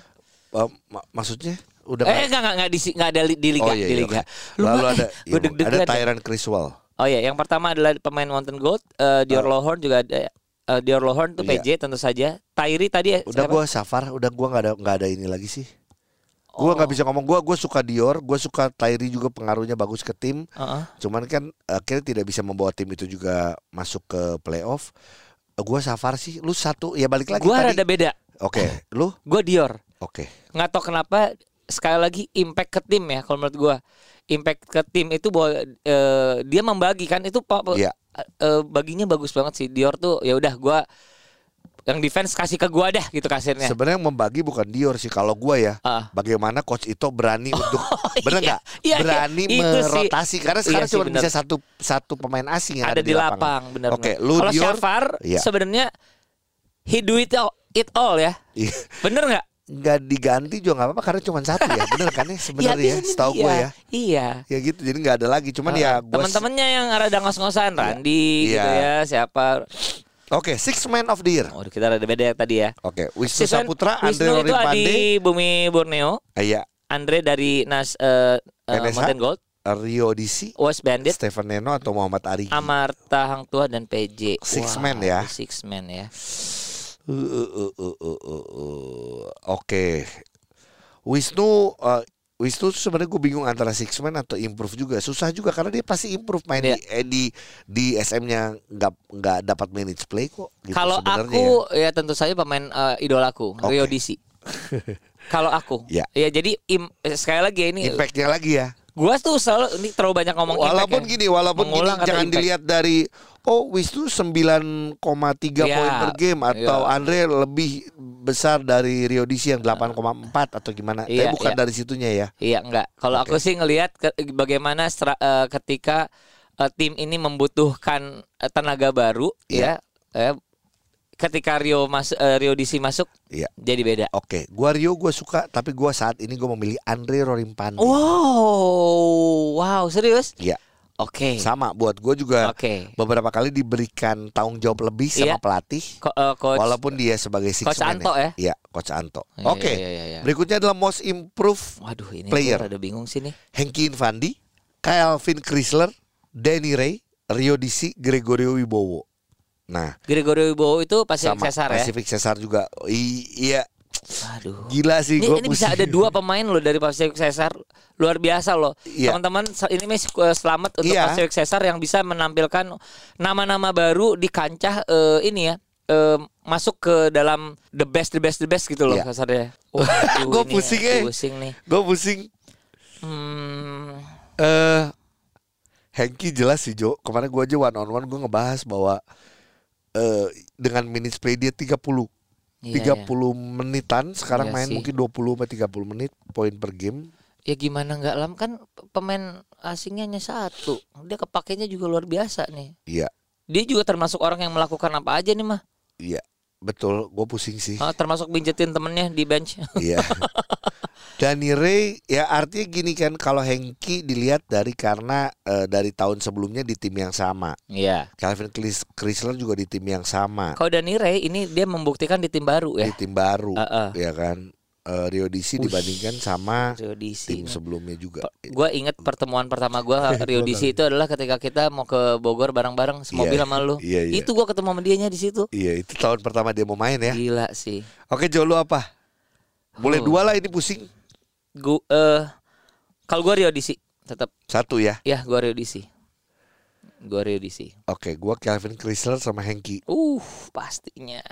[SPEAKER 1] Eh, mak- maksudnya udah
[SPEAKER 2] Eh
[SPEAKER 1] nggak-
[SPEAKER 2] enggak enggak enggak di nggak ada li- di liga
[SPEAKER 1] Oh iya,
[SPEAKER 2] di
[SPEAKER 1] iya,
[SPEAKER 2] liga. Lu
[SPEAKER 1] Lalu ada [LAUGHS]
[SPEAKER 2] eh,
[SPEAKER 1] iya,
[SPEAKER 2] deg-degan
[SPEAKER 1] ada. Tyron Criswell.
[SPEAKER 2] Oh iya, yang pertama adalah pemain Mountain Gold, eh, Dior Lohorn juga ada. eh, Dior Lohorn tuh
[SPEAKER 1] Iya.
[SPEAKER 2] PJ tentu saja. Tyree tadi ya,
[SPEAKER 1] Udah gua Safar, udah gua nggak ada nggak ada ini lagi sih. Gua nggak
[SPEAKER 2] Oh.
[SPEAKER 1] bisa ngomong gua gua suka Dior, gua suka Tyree juga pengaruhnya bagus ke tim.
[SPEAKER 2] Heeh.
[SPEAKER 1] Cuman kan akhirnya tidak bisa membawa tim itu juga masuk ke playoff. Eh, Gua Safar sih, lu satu ya balik lagi
[SPEAKER 2] Gua
[SPEAKER 1] tadi.
[SPEAKER 2] rada beda.
[SPEAKER 1] Oke, lu
[SPEAKER 2] Gua Dior.
[SPEAKER 1] Oke.
[SPEAKER 2] nggak tahu kenapa sekali lagi impact ke tim ya kalau menurut gua impact ke tim itu bahwa eh, dia membagi kan itu pa- pa-
[SPEAKER 1] Iya.
[SPEAKER 2] eh, baginya bagus banget sih Dior tuh ya udah gua yang defense kasih ke gua dah gitu kasirnya
[SPEAKER 1] Sebenarnya yang membagi bukan Dior sih kalau gua ya.
[SPEAKER 2] Ah.
[SPEAKER 1] Bagaimana coach itu berani untuk [LAUGHS] bener
[SPEAKER 2] iya.
[SPEAKER 1] nggak?
[SPEAKER 2] Iya, iya.
[SPEAKER 1] berani
[SPEAKER 2] sih.
[SPEAKER 1] merotasi karena
[SPEAKER 2] Iya
[SPEAKER 1] sekarang
[SPEAKER 2] sih,
[SPEAKER 1] cuma
[SPEAKER 2] bener.
[SPEAKER 1] bisa satu satu pemain asing yang
[SPEAKER 2] ada di lapang benar
[SPEAKER 1] Oke, lu
[SPEAKER 2] kalau
[SPEAKER 1] Dior
[SPEAKER 2] Syafar
[SPEAKER 1] Iya.
[SPEAKER 2] sebenarnya he do it all, it all ya
[SPEAKER 1] Iya.
[SPEAKER 2] bener nggak
[SPEAKER 1] nggak diganti juga nggak apa-apa karena cuma satu ya. Bener kan ya [LAUGHS] sebenarnya ya, setahu gue ya.
[SPEAKER 2] Iya.
[SPEAKER 1] Ya gitu jadi nggak ada lagi. Cuman ya
[SPEAKER 2] Ah,
[SPEAKER 1] gua
[SPEAKER 2] teman-temannya yang ada ngos-ngosan Randy
[SPEAKER 1] Iya.
[SPEAKER 2] gitu ya siapa?
[SPEAKER 1] Oke six man of the year.
[SPEAKER 2] Oh kita ada beda tadi ya.
[SPEAKER 1] Oke Wisnu
[SPEAKER 2] Stephen
[SPEAKER 1] Saputra Andre
[SPEAKER 2] Wisnu itu di Bumi Borneo,
[SPEAKER 1] Ah, iya.
[SPEAKER 2] Andre dari Nas eh, eh,
[SPEAKER 1] NSH?
[SPEAKER 2] Mountain Gold,
[SPEAKER 1] Rio DC
[SPEAKER 2] West Bandit,
[SPEAKER 1] Stephen Neno atau Muhammad Arigi
[SPEAKER 2] Amarta Hang Tua dan PJ.
[SPEAKER 1] Six man ya.
[SPEAKER 2] Six man ya.
[SPEAKER 1] Uh, uh, uh, uh, uh, uh, uh. Oke, Wisnu, uh, Wisnu sebenarnya gue bingung antara six man atau improve juga. Susah juga karena dia pasti improve main
[SPEAKER 2] Iya.
[SPEAKER 1] di eh, di di SM-nya nggak nggak dapat manage play kok. Gitu
[SPEAKER 2] Kalau aku ya. tentu saja pemain eh, idolaku
[SPEAKER 1] Oke.
[SPEAKER 2] Rio DC. Kalau aku,
[SPEAKER 1] Ya.
[SPEAKER 2] ya jadi im- eh, sekali lagi ya, ini
[SPEAKER 1] ya. Impactnya lagi ya.
[SPEAKER 2] Gua tuh selalu ini terlalu banyak ngomong
[SPEAKER 1] walaupun
[SPEAKER 2] impact ya.
[SPEAKER 1] gini, walaupun gini jangan
[SPEAKER 2] impact.
[SPEAKER 1] dilihat dari oh Wisnu 9,3
[SPEAKER 2] Iya,
[SPEAKER 1] poin per game atau
[SPEAKER 2] iya.
[SPEAKER 1] Andre lebih besar dari Rio DC yang 8,4 atau gimana. Tapi
[SPEAKER 2] Iya,
[SPEAKER 1] bukan
[SPEAKER 2] iya.
[SPEAKER 1] dari situnya ya.
[SPEAKER 2] Iya enggak. Kalau
[SPEAKER 1] Oke.
[SPEAKER 2] aku sih ngelihat ke- bagaimana stra- eh, ketika eh, tim ini membutuhkan eh, tenaga baru
[SPEAKER 1] Iya.
[SPEAKER 2] ya. eh, ketika Rio mas eh, Rio DC masuk
[SPEAKER 1] Iya.
[SPEAKER 2] jadi beda.
[SPEAKER 1] Oke, gua Rio gua suka, tapi gua saat ini gua memilih Andre Rorimpandi.
[SPEAKER 2] Wow, wow, serius?
[SPEAKER 1] Iya,
[SPEAKER 2] Oke.
[SPEAKER 1] sama buat gua juga
[SPEAKER 2] Oke.
[SPEAKER 1] beberapa kali diberikan tanggung jawab lebih sama
[SPEAKER 2] Iya.
[SPEAKER 1] pelatih.
[SPEAKER 2] Ko- eh, coach
[SPEAKER 1] Walaupun dia sebagai six
[SPEAKER 2] Coach
[SPEAKER 1] man
[SPEAKER 2] Anto ya?
[SPEAKER 1] Iya, coach Anto.
[SPEAKER 2] Iya,
[SPEAKER 1] Oke.
[SPEAKER 2] iya, iya, iya.
[SPEAKER 1] Berikutnya adalah most improved
[SPEAKER 2] Waduh, ini
[SPEAKER 1] player.
[SPEAKER 2] ada bingung sih nih.
[SPEAKER 1] Henki Infandi, Calvin Chrysler, Danny Ray, Rio DC, Gregorio Wibowo. Nah,
[SPEAKER 2] Gregorio Wibowo itu pasti
[SPEAKER 1] sama
[SPEAKER 2] Cesar ya.
[SPEAKER 1] Pacific Cesar juga. I- iya,
[SPEAKER 2] Aduh.
[SPEAKER 1] gila sih
[SPEAKER 2] Ini, ini bisa ada dua pemain loh dari Pacific Cesar luar biasa loh
[SPEAKER 1] Iya.
[SPEAKER 2] teman-teman ini Mes eh, selamat untuk
[SPEAKER 1] Iya.
[SPEAKER 2] Pacific Cesar yang bisa menampilkan nama-nama baru di kancah eh, ini ya eh, masuk ke dalam the best the best the best gitu loh kasarnya. [LAUGHS] Waduh,
[SPEAKER 1] Gua
[SPEAKER 2] ini
[SPEAKER 1] pusing,
[SPEAKER 2] ya,
[SPEAKER 1] eh.
[SPEAKER 2] Pusing nih.
[SPEAKER 1] Gue pusing.
[SPEAKER 2] Hmm,
[SPEAKER 1] Eh, Henki jelas sih Jo. Kemarin gue aja one on one gue ngebahas bahwa eh dengan minutes play dia 30
[SPEAKER 2] iya,
[SPEAKER 1] 30 menitan sekarang
[SPEAKER 2] Iya
[SPEAKER 1] main
[SPEAKER 2] sih.
[SPEAKER 1] mungkin 20 sampai 30 menit poin per game.
[SPEAKER 2] Ya gimana nggak lam kan pemain asingnya hanya satu. Dia kepakainya juga luar biasa nih.
[SPEAKER 1] Iya,
[SPEAKER 2] Dia juga termasuk orang yang melakukan apa aja nih mah.
[SPEAKER 1] iya. Betul, gue pusing sih.
[SPEAKER 2] Ah, termasuk binjetin temennya di bench.
[SPEAKER 1] Iya. [LAUGHS] Danny Ray ya artinya gini kan kalau Henki dilihat dari karena eh, dari tahun sebelumnya di tim yang sama.
[SPEAKER 2] Iya.
[SPEAKER 1] Calvin Chris- Chrysler juga di tim yang sama.
[SPEAKER 2] Kalau Dani Ray ini dia membuktikan di tim baru
[SPEAKER 1] Di
[SPEAKER 2] ya.
[SPEAKER 1] tim baru,
[SPEAKER 2] Heeh.
[SPEAKER 1] ya kan. Eh, Rio DC
[SPEAKER 2] Ush.
[SPEAKER 1] dibandingkan sama
[SPEAKER 2] Rio DC.
[SPEAKER 1] tim sebelumnya juga.
[SPEAKER 2] Gue inget pertemuan pertama gue [LAUGHS] Rio
[SPEAKER 1] Gua
[SPEAKER 2] DC itu adalah ketika kita mau ke Bogor bareng-bareng semobil
[SPEAKER 1] Iya,
[SPEAKER 2] sama lu.
[SPEAKER 1] iya, iya.
[SPEAKER 2] Itu gue ketemu sama dianya di situ.
[SPEAKER 1] Iya, itu tahun pertama dia mau main ya.
[SPEAKER 2] Gila sih.
[SPEAKER 1] Oke, Jo lu apa? Boleh
[SPEAKER 2] Oh.
[SPEAKER 1] dua lah ini pusing.
[SPEAKER 2] Gue eh Kalau gue Rio DC tetap.
[SPEAKER 1] Satu ya.
[SPEAKER 2] Ya, gue Rio DC. Gue Rio DC.
[SPEAKER 1] Oke, gua Calvin Chrysler sama Hengki.
[SPEAKER 2] Uh, pastinya.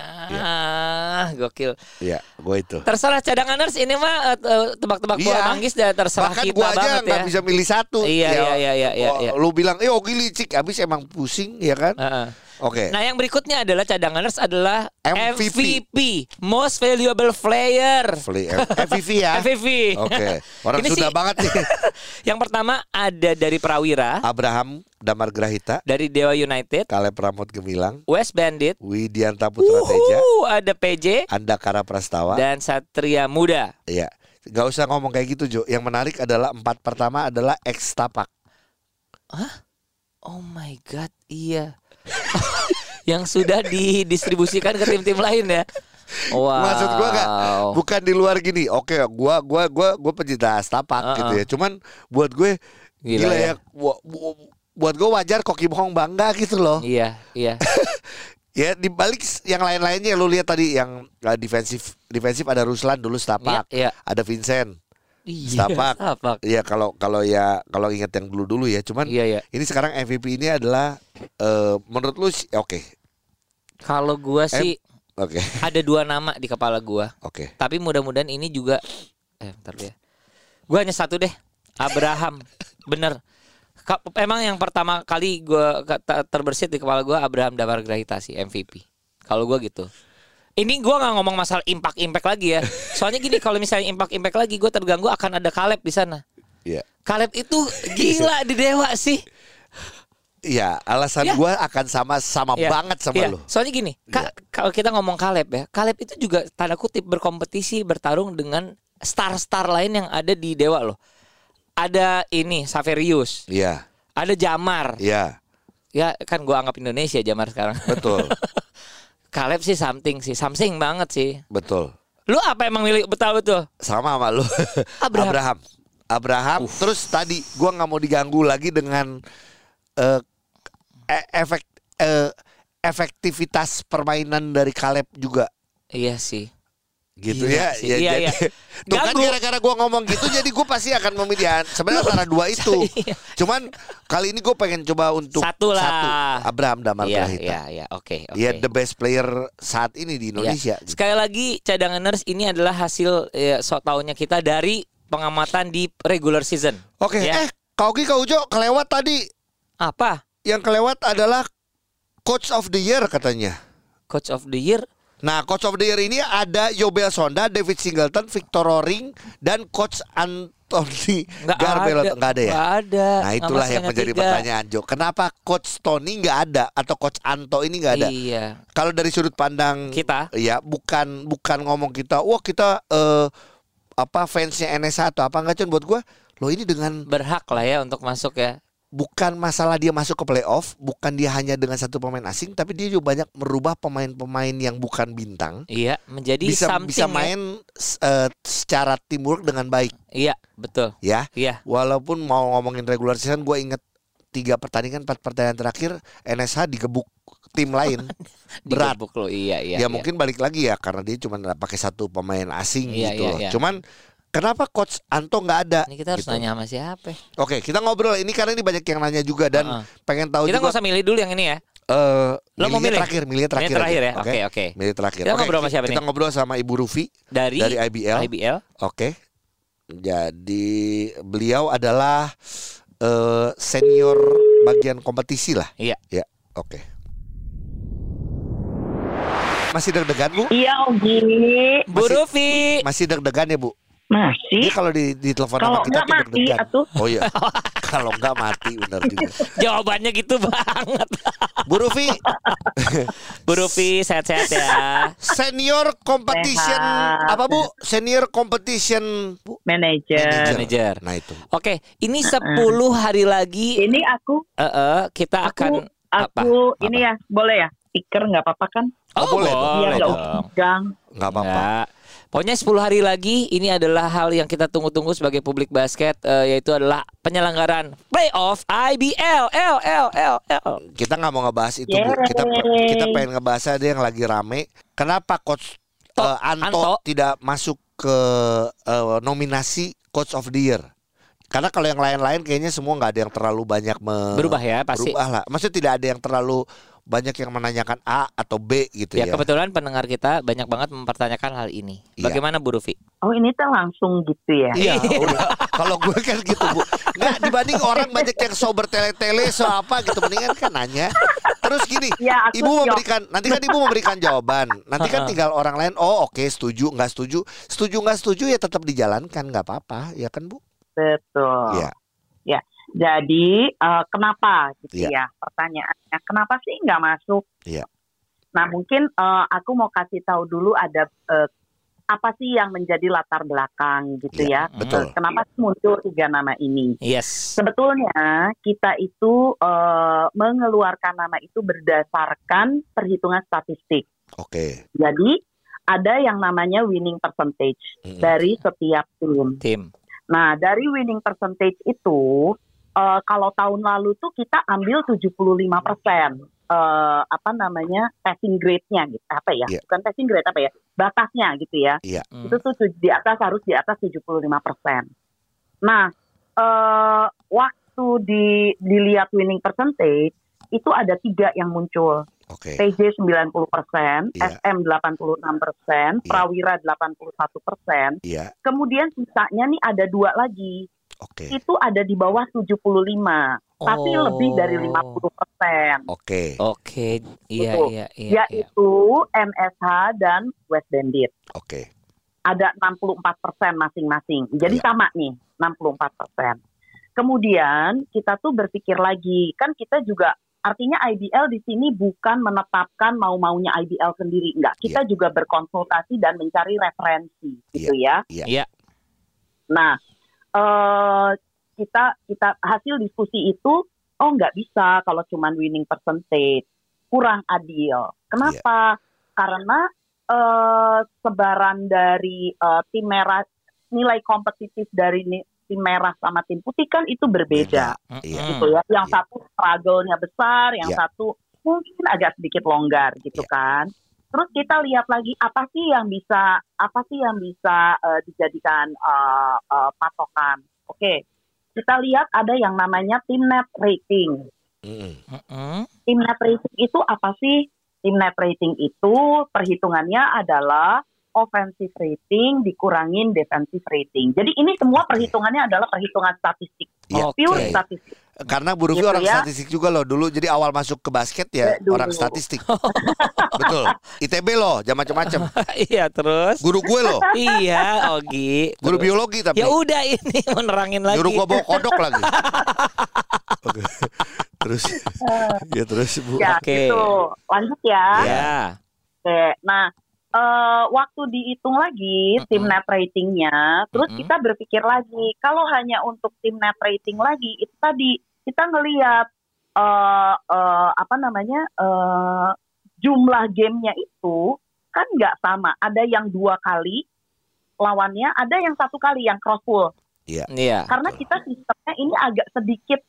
[SPEAKER 2] Gokil.
[SPEAKER 1] Iya, gua itu.
[SPEAKER 2] Terserah cadanganers ini mah eh, tebak-tebak bola
[SPEAKER 1] Iya.
[SPEAKER 2] manggis dan terserah
[SPEAKER 1] Bahkan
[SPEAKER 2] kita
[SPEAKER 1] gua aja
[SPEAKER 2] banget ya.
[SPEAKER 1] bisa milih satu.
[SPEAKER 2] Iya,
[SPEAKER 1] Ya,
[SPEAKER 2] iya, iya, iya, iya, iya.
[SPEAKER 1] Lu bilang, eh Ogi licik, abis emang pusing ya kan?
[SPEAKER 2] Heeh.
[SPEAKER 1] Oke.
[SPEAKER 2] Nah, yang berikutnya adalah cadanganers adalah
[SPEAKER 1] MVP.
[SPEAKER 2] MVP, Most Valuable Player.
[SPEAKER 1] MVP ya.
[SPEAKER 2] MVP.
[SPEAKER 1] Oke, [LAUGHS] orang
[SPEAKER 2] Ini
[SPEAKER 1] sudah
[SPEAKER 2] sih-
[SPEAKER 1] banget nih. [LAUGHS]
[SPEAKER 2] Yang pertama ada dari Prawira,
[SPEAKER 1] Abraham Damar Grahita,
[SPEAKER 2] dari Dewa United,
[SPEAKER 1] Kaleb Pramod Gemilang,
[SPEAKER 2] West Bandit,
[SPEAKER 1] Widianta Putra Teja,
[SPEAKER 2] ada PJ
[SPEAKER 1] Andakara Prastawa.
[SPEAKER 2] dan Satria Muda.
[SPEAKER 1] Iya. Gak usah ngomong kayak gitu Jo. Yang menarik adalah empat pertama adalah ex tapak.
[SPEAKER 2] Oh my god, iya. Yang sudah didistribusikan ke tim-tim lain ya. Wow.
[SPEAKER 1] Maksud gua gak bukan di luar gini. Oke, gua gua gua gua pencinta tapak
[SPEAKER 2] Uh-uh.
[SPEAKER 1] gitu ya. Cuman buat gue
[SPEAKER 2] Gila
[SPEAKER 1] gila,
[SPEAKER 2] ya.
[SPEAKER 1] ya. Buat gue wajar kok Kim Hong bangga gitu loh.
[SPEAKER 2] Iya, iya. [LAUGHS]
[SPEAKER 1] Ya di balik yang lain-lainnya lu lihat tadi yang uh, defensif defensif ada Ruslan dulu setapak,
[SPEAKER 2] Iya, iya.
[SPEAKER 1] ada Vincent.
[SPEAKER 2] Iya,
[SPEAKER 1] Setapak.
[SPEAKER 2] setapak.
[SPEAKER 1] Iya kalau kalau ya kalau ingat yang dulu-dulu ya, cuman
[SPEAKER 2] Iya, iya.
[SPEAKER 1] ini sekarang MVP ini adalah eh, menurut lu sih- oke.
[SPEAKER 2] Kalau gua sih
[SPEAKER 1] Oke. [LAUGHS]
[SPEAKER 2] ada dua nama di kepala gua.
[SPEAKER 1] Oke.
[SPEAKER 2] Tapi mudah-mudahan ini juga eh bentar ya. Gua hanya satu deh. Abraham. [LAUGHS] Bener. Ka- Emang yang pertama kali gua terbersit di kepala gua Abraham Damar Grahita sih MVP. Kalau gua gitu. Ini gua nggak ngomong masalah impact impact lagi ya. Soalnya gini kalau misalnya impact impact lagi gua terganggu akan ada Kaleb di sana.
[SPEAKER 1] Iya.
[SPEAKER 2] Kaleb itu [LAUGHS] gila di Dewa sih.
[SPEAKER 1] Iya, alasan
[SPEAKER 2] Ya.
[SPEAKER 1] gua akan sama sama
[SPEAKER 2] Iya,
[SPEAKER 1] banget sama
[SPEAKER 2] iya.
[SPEAKER 1] lu.
[SPEAKER 2] Soalnya gini, Ka- kalau kita ngomong Kaleb ya, Kaleb itu juga tanda kutip berkompetisi bertarung dengan star-star lain yang ada di Dewa loh. Ada ini Saverius,
[SPEAKER 1] Iya.
[SPEAKER 2] ada Jamar.
[SPEAKER 1] Iya,
[SPEAKER 2] Ya kan gua anggap Indonesia Jamar sekarang.
[SPEAKER 1] betul. [LAUGHS]
[SPEAKER 2] Kaleb sih something sih, something banget sih.
[SPEAKER 1] betul.
[SPEAKER 2] Lu apa emang milik betul betul?
[SPEAKER 1] Sama sama lu. [LAUGHS]
[SPEAKER 2] Abraham.
[SPEAKER 1] Abraham. Abraham. Terus tadi gua nggak mau diganggu lagi dengan eh, e- efek eh, efektivitas permainan dari Kaleb juga
[SPEAKER 2] Iya sih.
[SPEAKER 1] Gitu
[SPEAKER 2] Gila
[SPEAKER 1] ya.
[SPEAKER 2] sih.
[SPEAKER 1] ya
[SPEAKER 2] Iya,
[SPEAKER 1] jadi,
[SPEAKER 2] iya. [LAUGHS]
[SPEAKER 1] Tuh kan gara-gara gua ngomong gitu jadi gue pasti akan memilih sebenarnya antara dua itu. [LAUGHS]
[SPEAKER 2] Iya.
[SPEAKER 1] Cuman kali ini gue pengen coba untuk
[SPEAKER 2] Satu lah.
[SPEAKER 1] Abraham Damar
[SPEAKER 2] Iya,
[SPEAKER 1] Grahita.
[SPEAKER 2] iya, iya. Oke, oke.
[SPEAKER 1] Dia the best player saat ini di Indonesia.
[SPEAKER 2] Ya. Sekali lagi cadanganers ini adalah hasil ya, sok taunya kita dari pengamatan di regular season.
[SPEAKER 1] Oke,
[SPEAKER 2] Ya.
[SPEAKER 1] eh Kaugi Kaujo kelewat tadi.
[SPEAKER 2] Apa?
[SPEAKER 1] Yang kelewat adalah Coach of the Year katanya.
[SPEAKER 2] Coach of the year?
[SPEAKER 1] Nah, Coach of the Year ini ada Yobel Sonda, David Singleton, Victor Roring, dan Coach Anthony
[SPEAKER 2] Nggak
[SPEAKER 1] Garbelot.
[SPEAKER 2] ada.
[SPEAKER 1] Nggak ada ya?
[SPEAKER 2] Nggak ada.
[SPEAKER 1] Nah, itulah yang menjadi
[SPEAKER 2] ketiga.
[SPEAKER 1] pertanyaan Jo. Kenapa Coach Tony nggak ada atau Coach Anto ini nggak ada?
[SPEAKER 2] Iya.
[SPEAKER 1] Kalau dari sudut pandang
[SPEAKER 2] Kita?
[SPEAKER 1] ya bukan bukan ngomong kita, wah kita eh, apa fansnya NSA atau apa enggak Con buat gua Loh ini dengan
[SPEAKER 2] Berhak lah ya untuk masuk ya.
[SPEAKER 1] Bukan masalah dia masuk ke playoff, bukan dia hanya dengan satu pemain asing, tapi dia juga banyak merubah pemain-pemain yang bukan bintang
[SPEAKER 2] Iya, menjadi
[SPEAKER 1] bisa bisa
[SPEAKER 2] ya.
[SPEAKER 1] main s- eh, secara teamwork dengan baik
[SPEAKER 2] Iya, betul.
[SPEAKER 1] ya.
[SPEAKER 2] Iya.
[SPEAKER 1] Walaupun mau ngomongin regular season, gue inget tiga pertandingan, empat pertandingan terakhir NSH digebuk tim lain [LAUGHS] berat.
[SPEAKER 2] Digebuk lo. Iya, iya.
[SPEAKER 1] ya
[SPEAKER 2] iya.
[SPEAKER 1] mungkin balik lagi ya karena dia cuma pakai satu pemain asing
[SPEAKER 2] Iya,
[SPEAKER 1] gitu
[SPEAKER 2] iya,
[SPEAKER 1] loh.
[SPEAKER 2] iya.
[SPEAKER 1] Cuman kenapa coach Anto nggak ada?
[SPEAKER 2] Ini kita harus
[SPEAKER 1] gitu.
[SPEAKER 2] nanya sama siapa?
[SPEAKER 1] Oke, kita ngobrol ini karena ini banyak yang nanya juga dan
[SPEAKER 2] Heeh.
[SPEAKER 1] pengen tahu
[SPEAKER 2] Kita nggak usah milih dulu yang ini ya.
[SPEAKER 1] Eh,
[SPEAKER 2] Lo mau milih?
[SPEAKER 1] terakhir, milihnya terakhir.
[SPEAKER 2] Milih terakhir ya? Oke, oke.
[SPEAKER 1] Milih terakhir.
[SPEAKER 2] Kita
[SPEAKER 1] Oke,
[SPEAKER 2] ngobrol sama siapa
[SPEAKER 1] Kita
[SPEAKER 2] nih?
[SPEAKER 1] ngobrol sama Ibu Rufi
[SPEAKER 2] Dari
[SPEAKER 1] dari IBL.
[SPEAKER 2] IBL.
[SPEAKER 1] Oke. Jadi beliau adalah eh, senior bagian kompetisi lah.
[SPEAKER 2] Iya.
[SPEAKER 1] Ya, oke. Masih deg-degan Bu?
[SPEAKER 3] Iya Ogi,
[SPEAKER 2] Bu Rufi.
[SPEAKER 1] Masih deg-degan ya Bu?
[SPEAKER 3] Masih.
[SPEAKER 1] Dia kalau di di telepon
[SPEAKER 3] Kalau
[SPEAKER 1] sama kita
[SPEAKER 3] nggak
[SPEAKER 1] tuh
[SPEAKER 3] mati, atuh.
[SPEAKER 1] Oh iya. [LAUGHS] kalau enggak mati benar juga. [LAUGHS]
[SPEAKER 2] Jawabannya gitu banget.
[SPEAKER 1] Bu Rufi, [LAUGHS]
[SPEAKER 2] Bu Rufi sehat-sehat ya.
[SPEAKER 1] senior competition
[SPEAKER 3] Sehat.
[SPEAKER 1] apa Bu? Senior competition Bu.
[SPEAKER 3] Manajer.
[SPEAKER 2] Manager.
[SPEAKER 1] Nah itu.
[SPEAKER 2] Oke, ini 10 hari lagi
[SPEAKER 3] Ini aku,
[SPEAKER 2] eh, eh, kita akan
[SPEAKER 3] aku,
[SPEAKER 2] apa?
[SPEAKER 3] ini ya boleh ya? Stiker nggak apa-apa kan?
[SPEAKER 1] Oh, boleh dong.
[SPEAKER 3] Iya
[SPEAKER 2] boleh
[SPEAKER 3] nggak
[SPEAKER 2] dong.
[SPEAKER 1] Enggak apa-apa.
[SPEAKER 2] Pokoknya 10 hari lagi ini adalah hal yang kita tunggu-tunggu sebagai publik basket eh, yaitu adalah penyelenggaraan playoff IBL L L L L.
[SPEAKER 1] Kita nggak mau ngebahas itu Bu. Kita kita pengen ngebahas ada yang lagi rame. Kenapa coach
[SPEAKER 2] To-
[SPEAKER 1] eh, Anto,
[SPEAKER 2] Anto.
[SPEAKER 1] tidak masuk ke eh, nominasi coach of the year? Karena kalau yang lain-lain kayaknya semua nggak ada yang terlalu banyak me-
[SPEAKER 2] Berubah ya pasti.
[SPEAKER 1] berubah lah. Maksudnya tidak ada yang terlalu banyak yang menanyakan A atau B gitu
[SPEAKER 2] Ya
[SPEAKER 1] ya.
[SPEAKER 2] kebetulan pendengar kita banyak banget mempertanyakan hal ini.
[SPEAKER 1] Iya.
[SPEAKER 2] Bagaimana Bu Rufi?
[SPEAKER 3] Oh ini tuh langsung gitu ya. [LAUGHS]
[SPEAKER 1] Iya, udah. kalau gue kan gitu bu. Nggak dibanding orang banyak yang so bertele-tele so apa gitu mendingan kan nanya. Terus gini,
[SPEAKER 3] Ya,
[SPEAKER 1] ibu
[SPEAKER 3] jawab.
[SPEAKER 1] memberikan nanti kan ibu memberikan jawaban. Nanti kan tinggal orang lain. Oh oke setuju nggak setuju, setuju nggak setuju ya tetap dijalankan nggak apa-apa ya kan bu?
[SPEAKER 3] Betul.
[SPEAKER 1] Iya.
[SPEAKER 3] Ya. Jadi eh, kenapa gitu
[SPEAKER 1] Iya.
[SPEAKER 3] ya pertanyaannya? Kenapa sih nggak masuk?
[SPEAKER 1] Iya.
[SPEAKER 3] Nah mungkin eh, aku mau kasih tahu dulu ada eh, apa sih yang menjadi latar belakang gitu
[SPEAKER 1] Iya,
[SPEAKER 3] ya?
[SPEAKER 1] betul.
[SPEAKER 3] Kenapa sih muncul tiga nama ini?
[SPEAKER 2] Yes.
[SPEAKER 3] Sebetulnya kita itu eh, mengeluarkan nama itu berdasarkan perhitungan statistik.
[SPEAKER 1] Oke.
[SPEAKER 3] Jadi ada yang namanya winning percentage
[SPEAKER 1] Mm-mm.
[SPEAKER 3] dari setiap tim.
[SPEAKER 2] Tim.
[SPEAKER 3] Nah, dari winning percentage itu eh, kalau tahun lalu tuh kita ambil 75 persen eh, apa namanya passing grade-nya gitu apa ya?
[SPEAKER 1] Iya.
[SPEAKER 3] Bukan passing grade apa ya? Batasnya gitu ya.
[SPEAKER 2] Hmm.
[SPEAKER 3] Itu tuh tu- di atas harus di atas 75 persen. Nah, eh, waktu di dilihat winning percentage itu ada tiga yang muncul.
[SPEAKER 1] Oke.
[SPEAKER 3] PJ 90 persen,
[SPEAKER 1] Iya.
[SPEAKER 3] SM 86 persen,
[SPEAKER 1] Iya.
[SPEAKER 3] Prawira 81 persen.
[SPEAKER 1] Iya.
[SPEAKER 3] Kemudian sisanya nih ada dua lagi.
[SPEAKER 1] Oke.
[SPEAKER 3] Itu ada di bawah 75, tapi
[SPEAKER 2] Oh.
[SPEAKER 3] lebih dari 50 persen.
[SPEAKER 1] Oke.
[SPEAKER 2] Oke. Iya iya iya. iya.
[SPEAKER 3] Yaitu MSH dan West Bandit.
[SPEAKER 1] Oke.
[SPEAKER 3] Ada 64 persen masing-masing. Jadi
[SPEAKER 1] Iya.
[SPEAKER 3] sama nih, 64 persen. Kemudian kita tuh berpikir lagi, kan kita juga artinya IBL di sini bukan menetapkan mau-maunya IBL sendiri, enggak. Kita juga berkonsultasi dan mencari referensi, gitu ya.
[SPEAKER 2] Iya.
[SPEAKER 3] Nah, eh kita kita hasil diskusi itu oh nggak bisa kalau cuman winning percentage kurang adil. Kenapa? Karena eh sebaran dari eh, tim merah nilai kompetitif dari ni- tim merah sama tim putih kan itu berbeda.
[SPEAKER 2] Mm-mm.
[SPEAKER 3] gitu ya. Yang
[SPEAKER 1] Iya.
[SPEAKER 3] satu struggle-nya besar, yang
[SPEAKER 1] Iya.
[SPEAKER 3] satu mungkin agak sedikit longgar gitu
[SPEAKER 1] Iya.
[SPEAKER 3] kan. Terus kita lihat lagi apa sih yang bisa apa sih yang bisa eh, dijadikan eh, eh, patokan. Oke. Kita lihat ada yang namanya tim net rating.
[SPEAKER 1] Mm-mm.
[SPEAKER 3] Tim net rating itu apa sih? Tim net rating itu perhitungannya adalah offensive rating dikurangin defensive rating. Jadi ini semua perhitungannya adalah perhitungan statistik.
[SPEAKER 1] Iya.
[SPEAKER 3] Pure statistik.
[SPEAKER 1] Karena Bu Rufi
[SPEAKER 3] Gitu
[SPEAKER 1] orang
[SPEAKER 3] ya.
[SPEAKER 1] statistik juga loh dulu. Jadi awal masuk ke basket ya
[SPEAKER 3] dulu.
[SPEAKER 1] orang statistik. [LAUGHS] Betul. ITB loh, jam macam-macam. [LAUGHS]
[SPEAKER 2] Iya terus.
[SPEAKER 1] Guru gue loh, [LAUGHS]
[SPEAKER 2] iya Ogi.
[SPEAKER 1] guru
[SPEAKER 2] Terus.
[SPEAKER 1] biologi tapi.
[SPEAKER 2] Ya udah ini menerangin lagi.
[SPEAKER 1] Nyuruh gua bawa kodok lagi. Oke. terus ya terus Bu.
[SPEAKER 3] Ya,
[SPEAKER 2] Oke.
[SPEAKER 3] gitu. Lanjut ya.
[SPEAKER 2] Ya.
[SPEAKER 3] Oke. Nah, eh, waktu dihitung lagi tim
[SPEAKER 2] Mm-mm.
[SPEAKER 3] net ratingnya, terus
[SPEAKER 2] Mm-mm.
[SPEAKER 3] kita berpikir lagi, kalau hanya untuk tim net rating lagi, itu tadi kita ngelihat eh eh, apa namanya eh jumlah gamenya itu kan nggak sama. Ada yang dua kali lawannya, ada yang satu kali yang cross pull.
[SPEAKER 2] Iya.
[SPEAKER 3] Karena kita sistemnya ini agak sedikit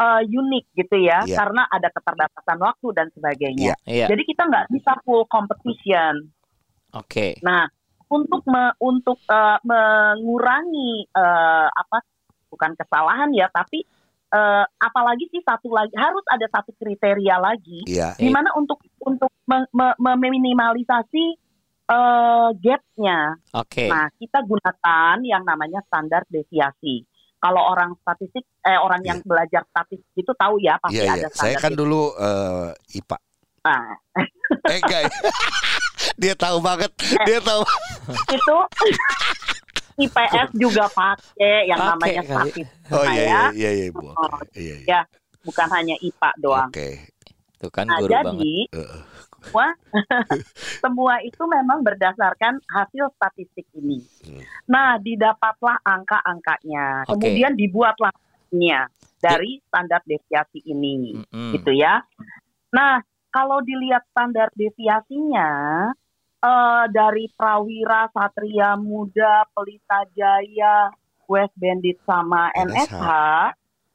[SPEAKER 3] eh, unik gitu ya,
[SPEAKER 1] Iya.
[SPEAKER 3] karena ada keterbatasan waktu dan sebagainya.
[SPEAKER 2] Iya.
[SPEAKER 3] Jadi kita nggak bisa full competition.
[SPEAKER 2] Oke.
[SPEAKER 3] Nah, untuk me- untuk eh, mengurangi eh, apa bukan kesalahan ya, tapi eh, apalagi sih satu lagi harus ada satu kriteria lagi,
[SPEAKER 1] Iya.
[SPEAKER 2] Eh.
[SPEAKER 3] di mana untuk untuk me- me- meminimalisasi eh, gapnya.
[SPEAKER 2] Oke.
[SPEAKER 3] Nah, kita gunakan yang namanya standar deviasi. Kalau orang statistik, eh orang yang belajar statistik itu tahu ya pasti
[SPEAKER 1] Iya, iya.
[SPEAKER 3] ada
[SPEAKER 1] Saya
[SPEAKER 3] standar
[SPEAKER 1] kan dulu eh, IPA.
[SPEAKER 3] Nah,
[SPEAKER 1] Eh enggak. [LAUGHS] ya. Dia tahu banget. Dia tahu.
[SPEAKER 3] itu IPS juga pakai yang
[SPEAKER 2] Pakai
[SPEAKER 3] namanya
[SPEAKER 2] kali.
[SPEAKER 3] statistik
[SPEAKER 1] Oh
[SPEAKER 3] Nah,
[SPEAKER 1] iya
[SPEAKER 3] ya.
[SPEAKER 1] iya iya iya Bu.
[SPEAKER 3] Oh.
[SPEAKER 1] Iya iya.
[SPEAKER 3] ya. bukan hanya IPA doang.
[SPEAKER 1] Oke.
[SPEAKER 2] Tuh kan
[SPEAKER 3] Nah,
[SPEAKER 2] guru banget.
[SPEAKER 3] jadi
[SPEAKER 1] Heeh.
[SPEAKER 3] semua [LAUGHS] semua itu memang berdasarkan hasil statistik ini.
[SPEAKER 1] Hmm.
[SPEAKER 3] Nah, didapatlah angka-angkanya.
[SPEAKER 2] Oke.
[SPEAKER 3] Kemudian dibuatlah dari standar deviasi ini.
[SPEAKER 2] Mm-mm.
[SPEAKER 3] gitu ya. Nah, kalau dilihat standar deviasinya eh, dari Prawira, Satria Muda, Pelita Jaya, West Bandit sama
[SPEAKER 1] NSH.
[SPEAKER 3] NSH,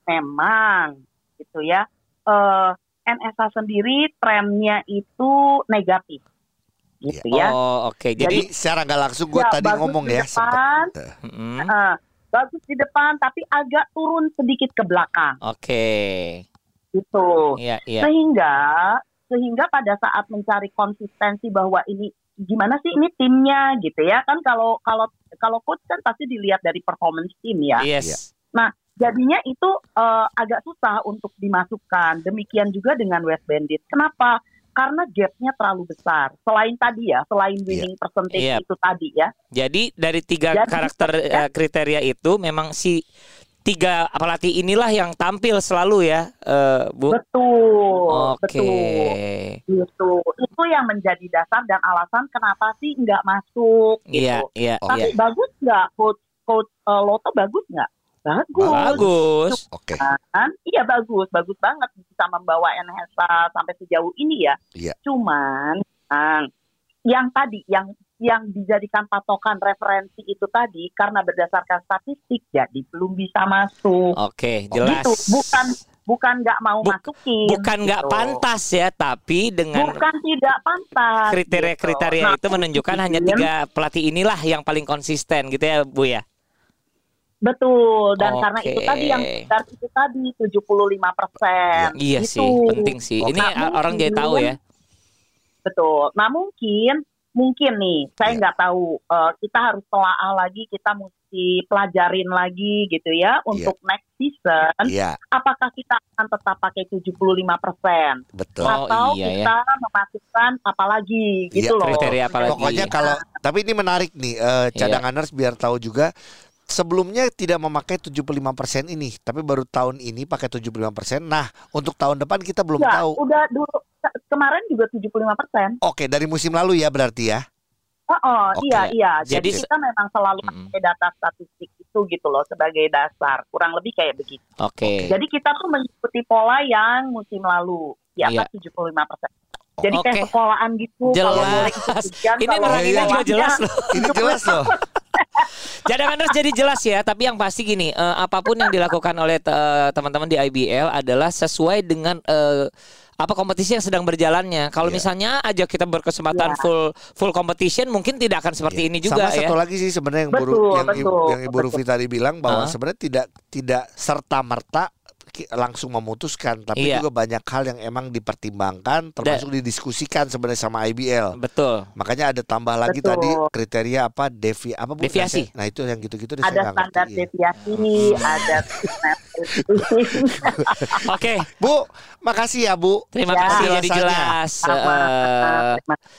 [SPEAKER 3] memang gitu ya. Eh, NSH sendiri trennya itu negatif, gitu ya.
[SPEAKER 2] Oh oke. Jadi
[SPEAKER 1] Jadi secara nggak langsung gue
[SPEAKER 3] Ya,
[SPEAKER 1] tadi
[SPEAKER 3] bagus
[SPEAKER 1] ngomong
[SPEAKER 3] di
[SPEAKER 1] ya
[SPEAKER 3] depan.
[SPEAKER 2] mm,
[SPEAKER 3] Eh, bagus di depan tapi agak turun sedikit ke belakang
[SPEAKER 2] Oke.
[SPEAKER 3] gitu.
[SPEAKER 2] Iya, iya.
[SPEAKER 3] Sehingga sehingga pada saat mencari konsistensi bahwa ini gimana sih ini timnya gitu ya kan kalau kalau kalau coach kan pasti dilihat dari performance tim ya.
[SPEAKER 2] Yes.
[SPEAKER 3] Jadinya itu eh, agak susah untuk dimasukkan. Demikian juga dengan West Bandit. Kenapa? Karena gapnya terlalu besar. Selain tadi ya, selain winning percentage
[SPEAKER 2] Iya.
[SPEAKER 3] itu tadi ya.
[SPEAKER 2] Jadi dari tiga
[SPEAKER 3] Jadi,
[SPEAKER 2] karakter
[SPEAKER 3] ya.
[SPEAKER 2] kriteria itu memang si tiga pelatih inilah yang tampil selalu ya, eh, Bu.
[SPEAKER 3] Betul,
[SPEAKER 2] Oke.
[SPEAKER 3] betul. Gitu. Itu yang menjadi dasar dan alasan kenapa sih nggak masuk gitu.
[SPEAKER 2] Iya, iya,
[SPEAKER 3] Tapi
[SPEAKER 2] iya.
[SPEAKER 3] bagus nggak coach coach eh, Loto bagus nggak? Bagus.
[SPEAKER 2] Bagus.
[SPEAKER 1] Oke.
[SPEAKER 3] Kan? Iya bagus, bagus banget bisa membawa NHSA sampai sejauh ini ya.
[SPEAKER 1] Iya.
[SPEAKER 3] Cuman Kang, yang tadi yang yang dijadikan patokan referensi itu tadi karena berdasarkan statistik jadi belum bisa masuk.
[SPEAKER 2] Oke,
[SPEAKER 3] Gitu.
[SPEAKER 2] jelas.
[SPEAKER 3] Bukan bukan nggak mau
[SPEAKER 2] Buk-
[SPEAKER 3] masukin.
[SPEAKER 2] Bukan nggak
[SPEAKER 3] gitu.
[SPEAKER 2] pantas ya, tapi dengan
[SPEAKER 3] Bukan tidak pantas.
[SPEAKER 2] kriteria-kriteria
[SPEAKER 3] gitu.
[SPEAKER 2] itu
[SPEAKER 3] Nah,
[SPEAKER 2] menunjukkan hanya tiga pelatih inilah yang paling konsisten gitu ya, Bu ya.
[SPEAKER 3] Betul, dan karena
[SPEAKER 2] Oke.
[SPEAKER 3] itu tadi yang standar itu tadi 75 persen.
[SPEAKER 2] Iya
[SPEAKER 3] Gitu.
[SPEAKER 2] sih, penting sih. Ini
[SPEAKER 3] Nah,
[SPEAKER 2] orang jadi tahu ya.
[SPEAKER 3] Betul. Nah mungkin mungkin nih, saya
[SPEAKER 1] Iya.
[SPEAKER 3] nggak tahu. eh, kita harus telaah lagi, kita mesti pelajarin lagi gitu ya untuk next season.
[SPEAKER 1] Iya,
[SPEAKER 3] Apakah kita akan tetap pakai 75 persen
[SPEAKER 1] betul.
[SPEAKER 2] Oh,
[SPEAKER 3] atau
[SPEAKER 2] iya ya.
[SPEAKER 3] kita memasukkan apa lagi gitu
[SPEAKER 1] Iya,
[SPEAKER 3] loh.
[SPEAKER 2] kriteria apa lagi?
[SPEAKER 1] Pokoknya kalau tapi ini menarik nih eh,
[SPEAKER 2] Iya.
[SPEAKER 1] cadanganers biar tahu juga sebelumnya tidak memakai 75% ini, tapi baru tahun ini pakai 75%. Nah, untuk tahun depan kita belum
[SPEAKER 3] Ya,
[SPEAKER 1] tahu.
[SPEAKER 3] udah dulu kemarin juga 75 persen.
[SPEAKER 1] Oke, dari musim lalu ya berarti ya.
[SPEAKER 3] Oh, oh,
[SPEAKER 1] Oke.
[SPEAKER 3] iya iya.
[SPEAKER 2] Jadi
[SPEAKER 3] Jadi, kita memang selalu pakai data statistik itu gitu loh sebagai dasar. Kurang lebih kayak begitu.
[SPEAKER 2] Oke.
[SPEAKER 3] Jadi kita tuh mengikuti pola yang musim lalu di atas 75 persen. Jadi kayak
[SPEAKER 2] Oke.
[SPEAKER 3] sekolahan gitu.
[SPEAKER 2] Jelas. [LAUGHS]
[SPEAKER 3] Kalau boleh
[SPEAKER 2] Ini neranginnya juga jelas loh.
[SPEAKER 1] Ini jelas loh. [LAUGHS]
[SPEAKER 2] Cadanganers jadi jelas ya, tapi yang pasti gini, eh, apa pun yang dilakukan oleh eh, teman-teman di IBL adalah sesuai dengan eh, apa kompetisi yang sedang berjalannya. Kalau
[SPEAKER 1] Iya.
[SPEAKER 2] misalnya aja kita berkesempatan
[SPEAKER 3] Iya.
[SPEAKER 2] full full competition, mungkin tidak akan seperti
[SPEAKER 1] Iya.
[SPEAKER 2] ini juga
[SPEAKER 1] Sama
[SPEAKER 2] ya.
[SPEAKER 1] satu lagi sih sebenarnya yang,
[SPEAKER 3] Betul,
[SPEAKER 1] Buru, yang, Ibu-
[SPEAKER 3] betul,
[SPEAKER 1] yang Ibu Rufi
[SPEAKER 3] betul.
[SPEAKER 1] tadi bilang bahwa
[SPEAKER 2] Ah.
[SPEAKER 1] sebenarnya tidak tidak serta merta langsung memutuskan, tapi
[SPEAKER 2] Iya.
[SPEAKER 1] juga banyak hal yang emang dipertimbangkan, termasuk didiskusikan sebenarnya sama IBL.
[SPEAKER 2] Betul.
[SPEAKER 1] Makanya ada tambah lagi
[SPEAKER 3] Betul.
[SPEAKER 1] tadi kriteria apa devi apa Bu?
[SPEAKER 2] Deviasi.
[SPEAKER 1] Nah itu yang gitu-gitu
[SPEAKER 3] Ada standar
[SPEAKER 1] ngerti, iya.
[SPEAKER 3] deviasi, ada [LAUGHS]
[SPEAKER 2] Oke,
[SPEAKER 1] Bu, makasih ya Bu.
[SPEAKER 2] terima
[SPEAKER 3] Ya.
[SPEAKER 2] kasih jadi jelas.
[SPEAKER 3] Sama.
[SPEAKER 2] Eh,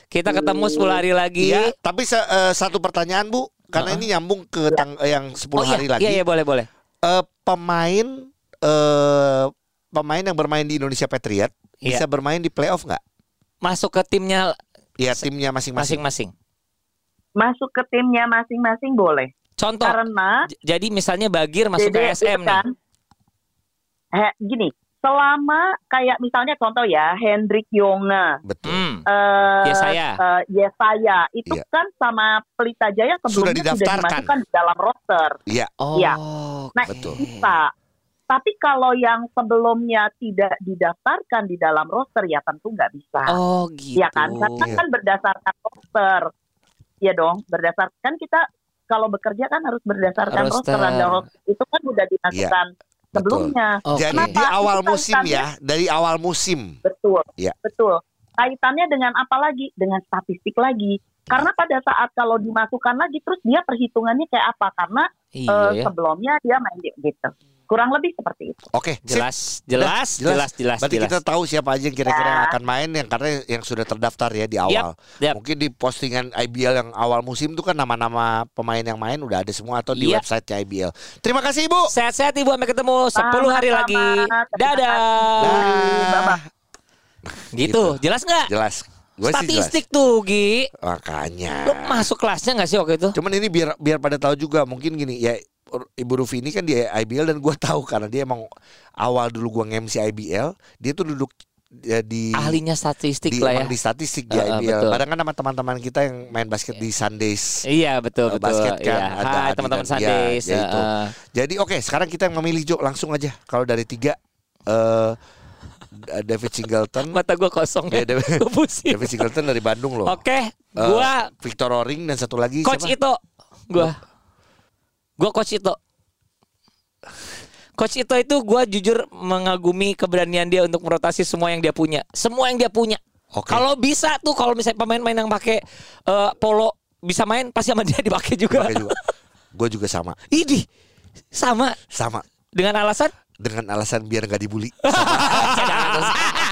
[SPEAKER 2] kita ketemu 10 hari lagi.
[SPEAKER 1] Iya, tapi se- eh, satu pertanyaan Bu, karena
[SPEAKER 2] Uh-uh.
[SPEAKER 1] ini nyambung ke tang- eh, yang 10
[SPEAKER 2] oh iya,
[SPEAKER 1] hari lagi.
[SPEAKER 2] iya, iya boleh boleh.
[SPEAKER 1] Eh, pemain eh pemain yang bermain di Indonesia Patriot
[SPEAKER 2] Iya.
[SPEAKER 1] bisa bermain di playoff nggak?
[SPEAKER 2] Masuk ke timnya
[SPEAKER 1] Ya timnya masing-masing.
[SPEAKER 2] masing-masing.
[SPEAKER 3] Masuk ke timnya masing-masing boleh.
[SPEAKER 2] Contoh,
[SPEAKER 3] Karena
[SPEAKER 2] jadi misalnya Bagir masuk ke
[SPEAKER 3] Jadi,
[SPEAKER 2] SM
[SPEAKER 3] itu
[SPEAKER 2] nih.
[SPEAKER 3] kan, eh, gini, selama kayak misalnya contoh ya Hendrik Yonga,
[SPEAKER 1] Betul.
[SPEAKER 2] Hmm.
[SPEAKER 3] eh
[SPEAKER 2] Yesaya.
[SPEAKER 3] eh, Yesaya itu
[SPEAKER 1] Iya.
[SPEAKER 3] kan sama Pelita Jaya
[SPEAKER 1] Sudah
[SPEAKER 3] sebelumnya sudah,
[SPEAKER 1] didaftarkan.
[SPEAKER 3] dimasukkan di dalam roster.
[SPEAKER 1] Iya.
[SPEAKER 2] Oh,
[SPEAKER 3] Iya. Nah,
[SPEAKER 1] Betul.
[SPEAKER 3] bisa. Tapi kalau yang sebelumnya tidak didaftarkan di dalam roster ya tentu nggak bisa.
[SPEAKER 2] Oh gitu.
[SPEAKER 3] ya kan? Karena
[SPEAKER 1] Iya.
[SPEAKER 3] kan berdasarkan roster. Ya dong, berdasarkan kita kalau bekerja kan harus berdasarkan
[SPEAKER 2] Roster.
[SPEAKER 3] roster. Dan roster itu kan udah dimasukkan sebelumnya.
[SPEAKER 2] Oke.
[SPEAKER 1] Jadi
[SPEAKER 3] Kenapa?
[SPEAKER 1] di awal
[SPEAKER 3] Itu
[SPEAKER 1] musim
[SPEAKER 3] kaitannya-
[SPEAKER 1] ya, dari awal musim.
[SPEAKER 3] Betul.
[SPEAKER 1] Iya.
[SPEAKER 3] Betul. Kaitannya dengan apa lagi? Dengan statistik lagi. Karena pada saat kalau dimasukkan lagi terus dia perhitungannya kayak apa? Karena
[SPEAKER 2] Iya ya.
[SPEAKER 3] sebelumnya dia main di gitu. Kurang lebih seperti itu.
[SPEAKER 1] Oke, sip.
[SPEAKER 2] Jelas, jelas, jelas, jelas,
[SPEAKER 1] Berarti
[SPEAKER 2] jelas.
[SPEAKER 1] kita tahu siapa aja yang kira-kira yang
[SPEAKER 3] Ya.
[SPEAKER 1] akan main yang karena yang sudah terdaftar ya di awal.
[SPEAKER 2] yap.
[SPEAKER 1] Mungkin di postingan IBL yang awal musim itu kan nama-nama pemain yang main udah ada semua atau di website IBL. Terima kasih Ibu.
[SPEAKER 2] Sehat-sehat Ibu sampai ketemu 10 hari lagi. Dadah.
[SPEAKER 3] kasih. Bye-bye.
[SPEAKER 2] Gitu. Jelas nggak?
[SPEAKER 1] Jelas. Jelas.
[SPEAKER 2] Statistik tuh, Gi.
[SPEAKER 1] Makanya.
[SPEAKER 2] Lu masuk kelasnya nggak sih waktu itu?
[SPEAKER 1] Cuman ini biar biar pada tahu juga mungkin gini ya Ibu Rufi ini kan di IBL dan gue tahu karena dia emang awal dulu gue nge-MC IBL dia tuh duduk ya, di
[SPEAKER 2] Ahlinya statistik
[SPEAKER 1] di,
[SPEAKER 2] lah ya.
[SPEAKER 1] di statistik di
[SPEAKER 2] Uh, uh,
[SPEAKER 1] IBL. Kadang kan sama teman-teman kita yang main basket di Sundays.
[SPEAKER 2] Iya betul
[SPEAKER 1] Uh,
[SPEAKER 2] betul.
[SPEAKER 1] basket kan,
[SPEAKER 2] Iya.
[SPEAKER 1] ada
[SPEAKER 2] Hai teman-teman
[SPEAKER 1] iya,
[SPEAKER 2] Sundays.
[SPEAKER 1] ya itu.
[SPEAKER 2] Uh,
[SPEAKER 1] Jadi oke, sekarang kita yang memilih Jo langsung aja. Kalau dari tiga eh David Singleton, [LAUGHS]
[SPEAKER 2] mata gua kosong
[SPEAKER 1] Ya,
[SPEAKER 2] ya.
[SPEAKER 1] David-. [LAUGHS] David Singleton dari Bandung loh.
[SPEAKER 2] Oke,
[SPEAKER 1] Eh,
[SPEAKER 2] gua
[SPEAKER 1] Victor Roring dan satu lagi
[SPEAKER 2] coach
[SPEAKER 1] siapa?
[SPEAKER 2] itu. Gua. Gua coach itu. Coach Ito itu gue jujur mengagumi keberanian dia untuk merotasi semua yang dia punya, semua yang dia punya.
[SPEAKER 1] Oke.
[SPEAKER 2] Kalau bisa tuh kalau misalnya pemain-pemain yang pakai eh, polo bisa main pasti sama [LAUGHS] dia dipakai juga.
[SPEAKER 1] Juga. Gue juga sama,
[SPEAKER 2] Idih, sama
[SPEAKER 1] sama
[SPEAKER 2] dengan alasan
[SPEAKER 1] dengan alasan biar nggak dibully. [LAUGHS]
[SPEAKER 2] Terus. [LAUGHS]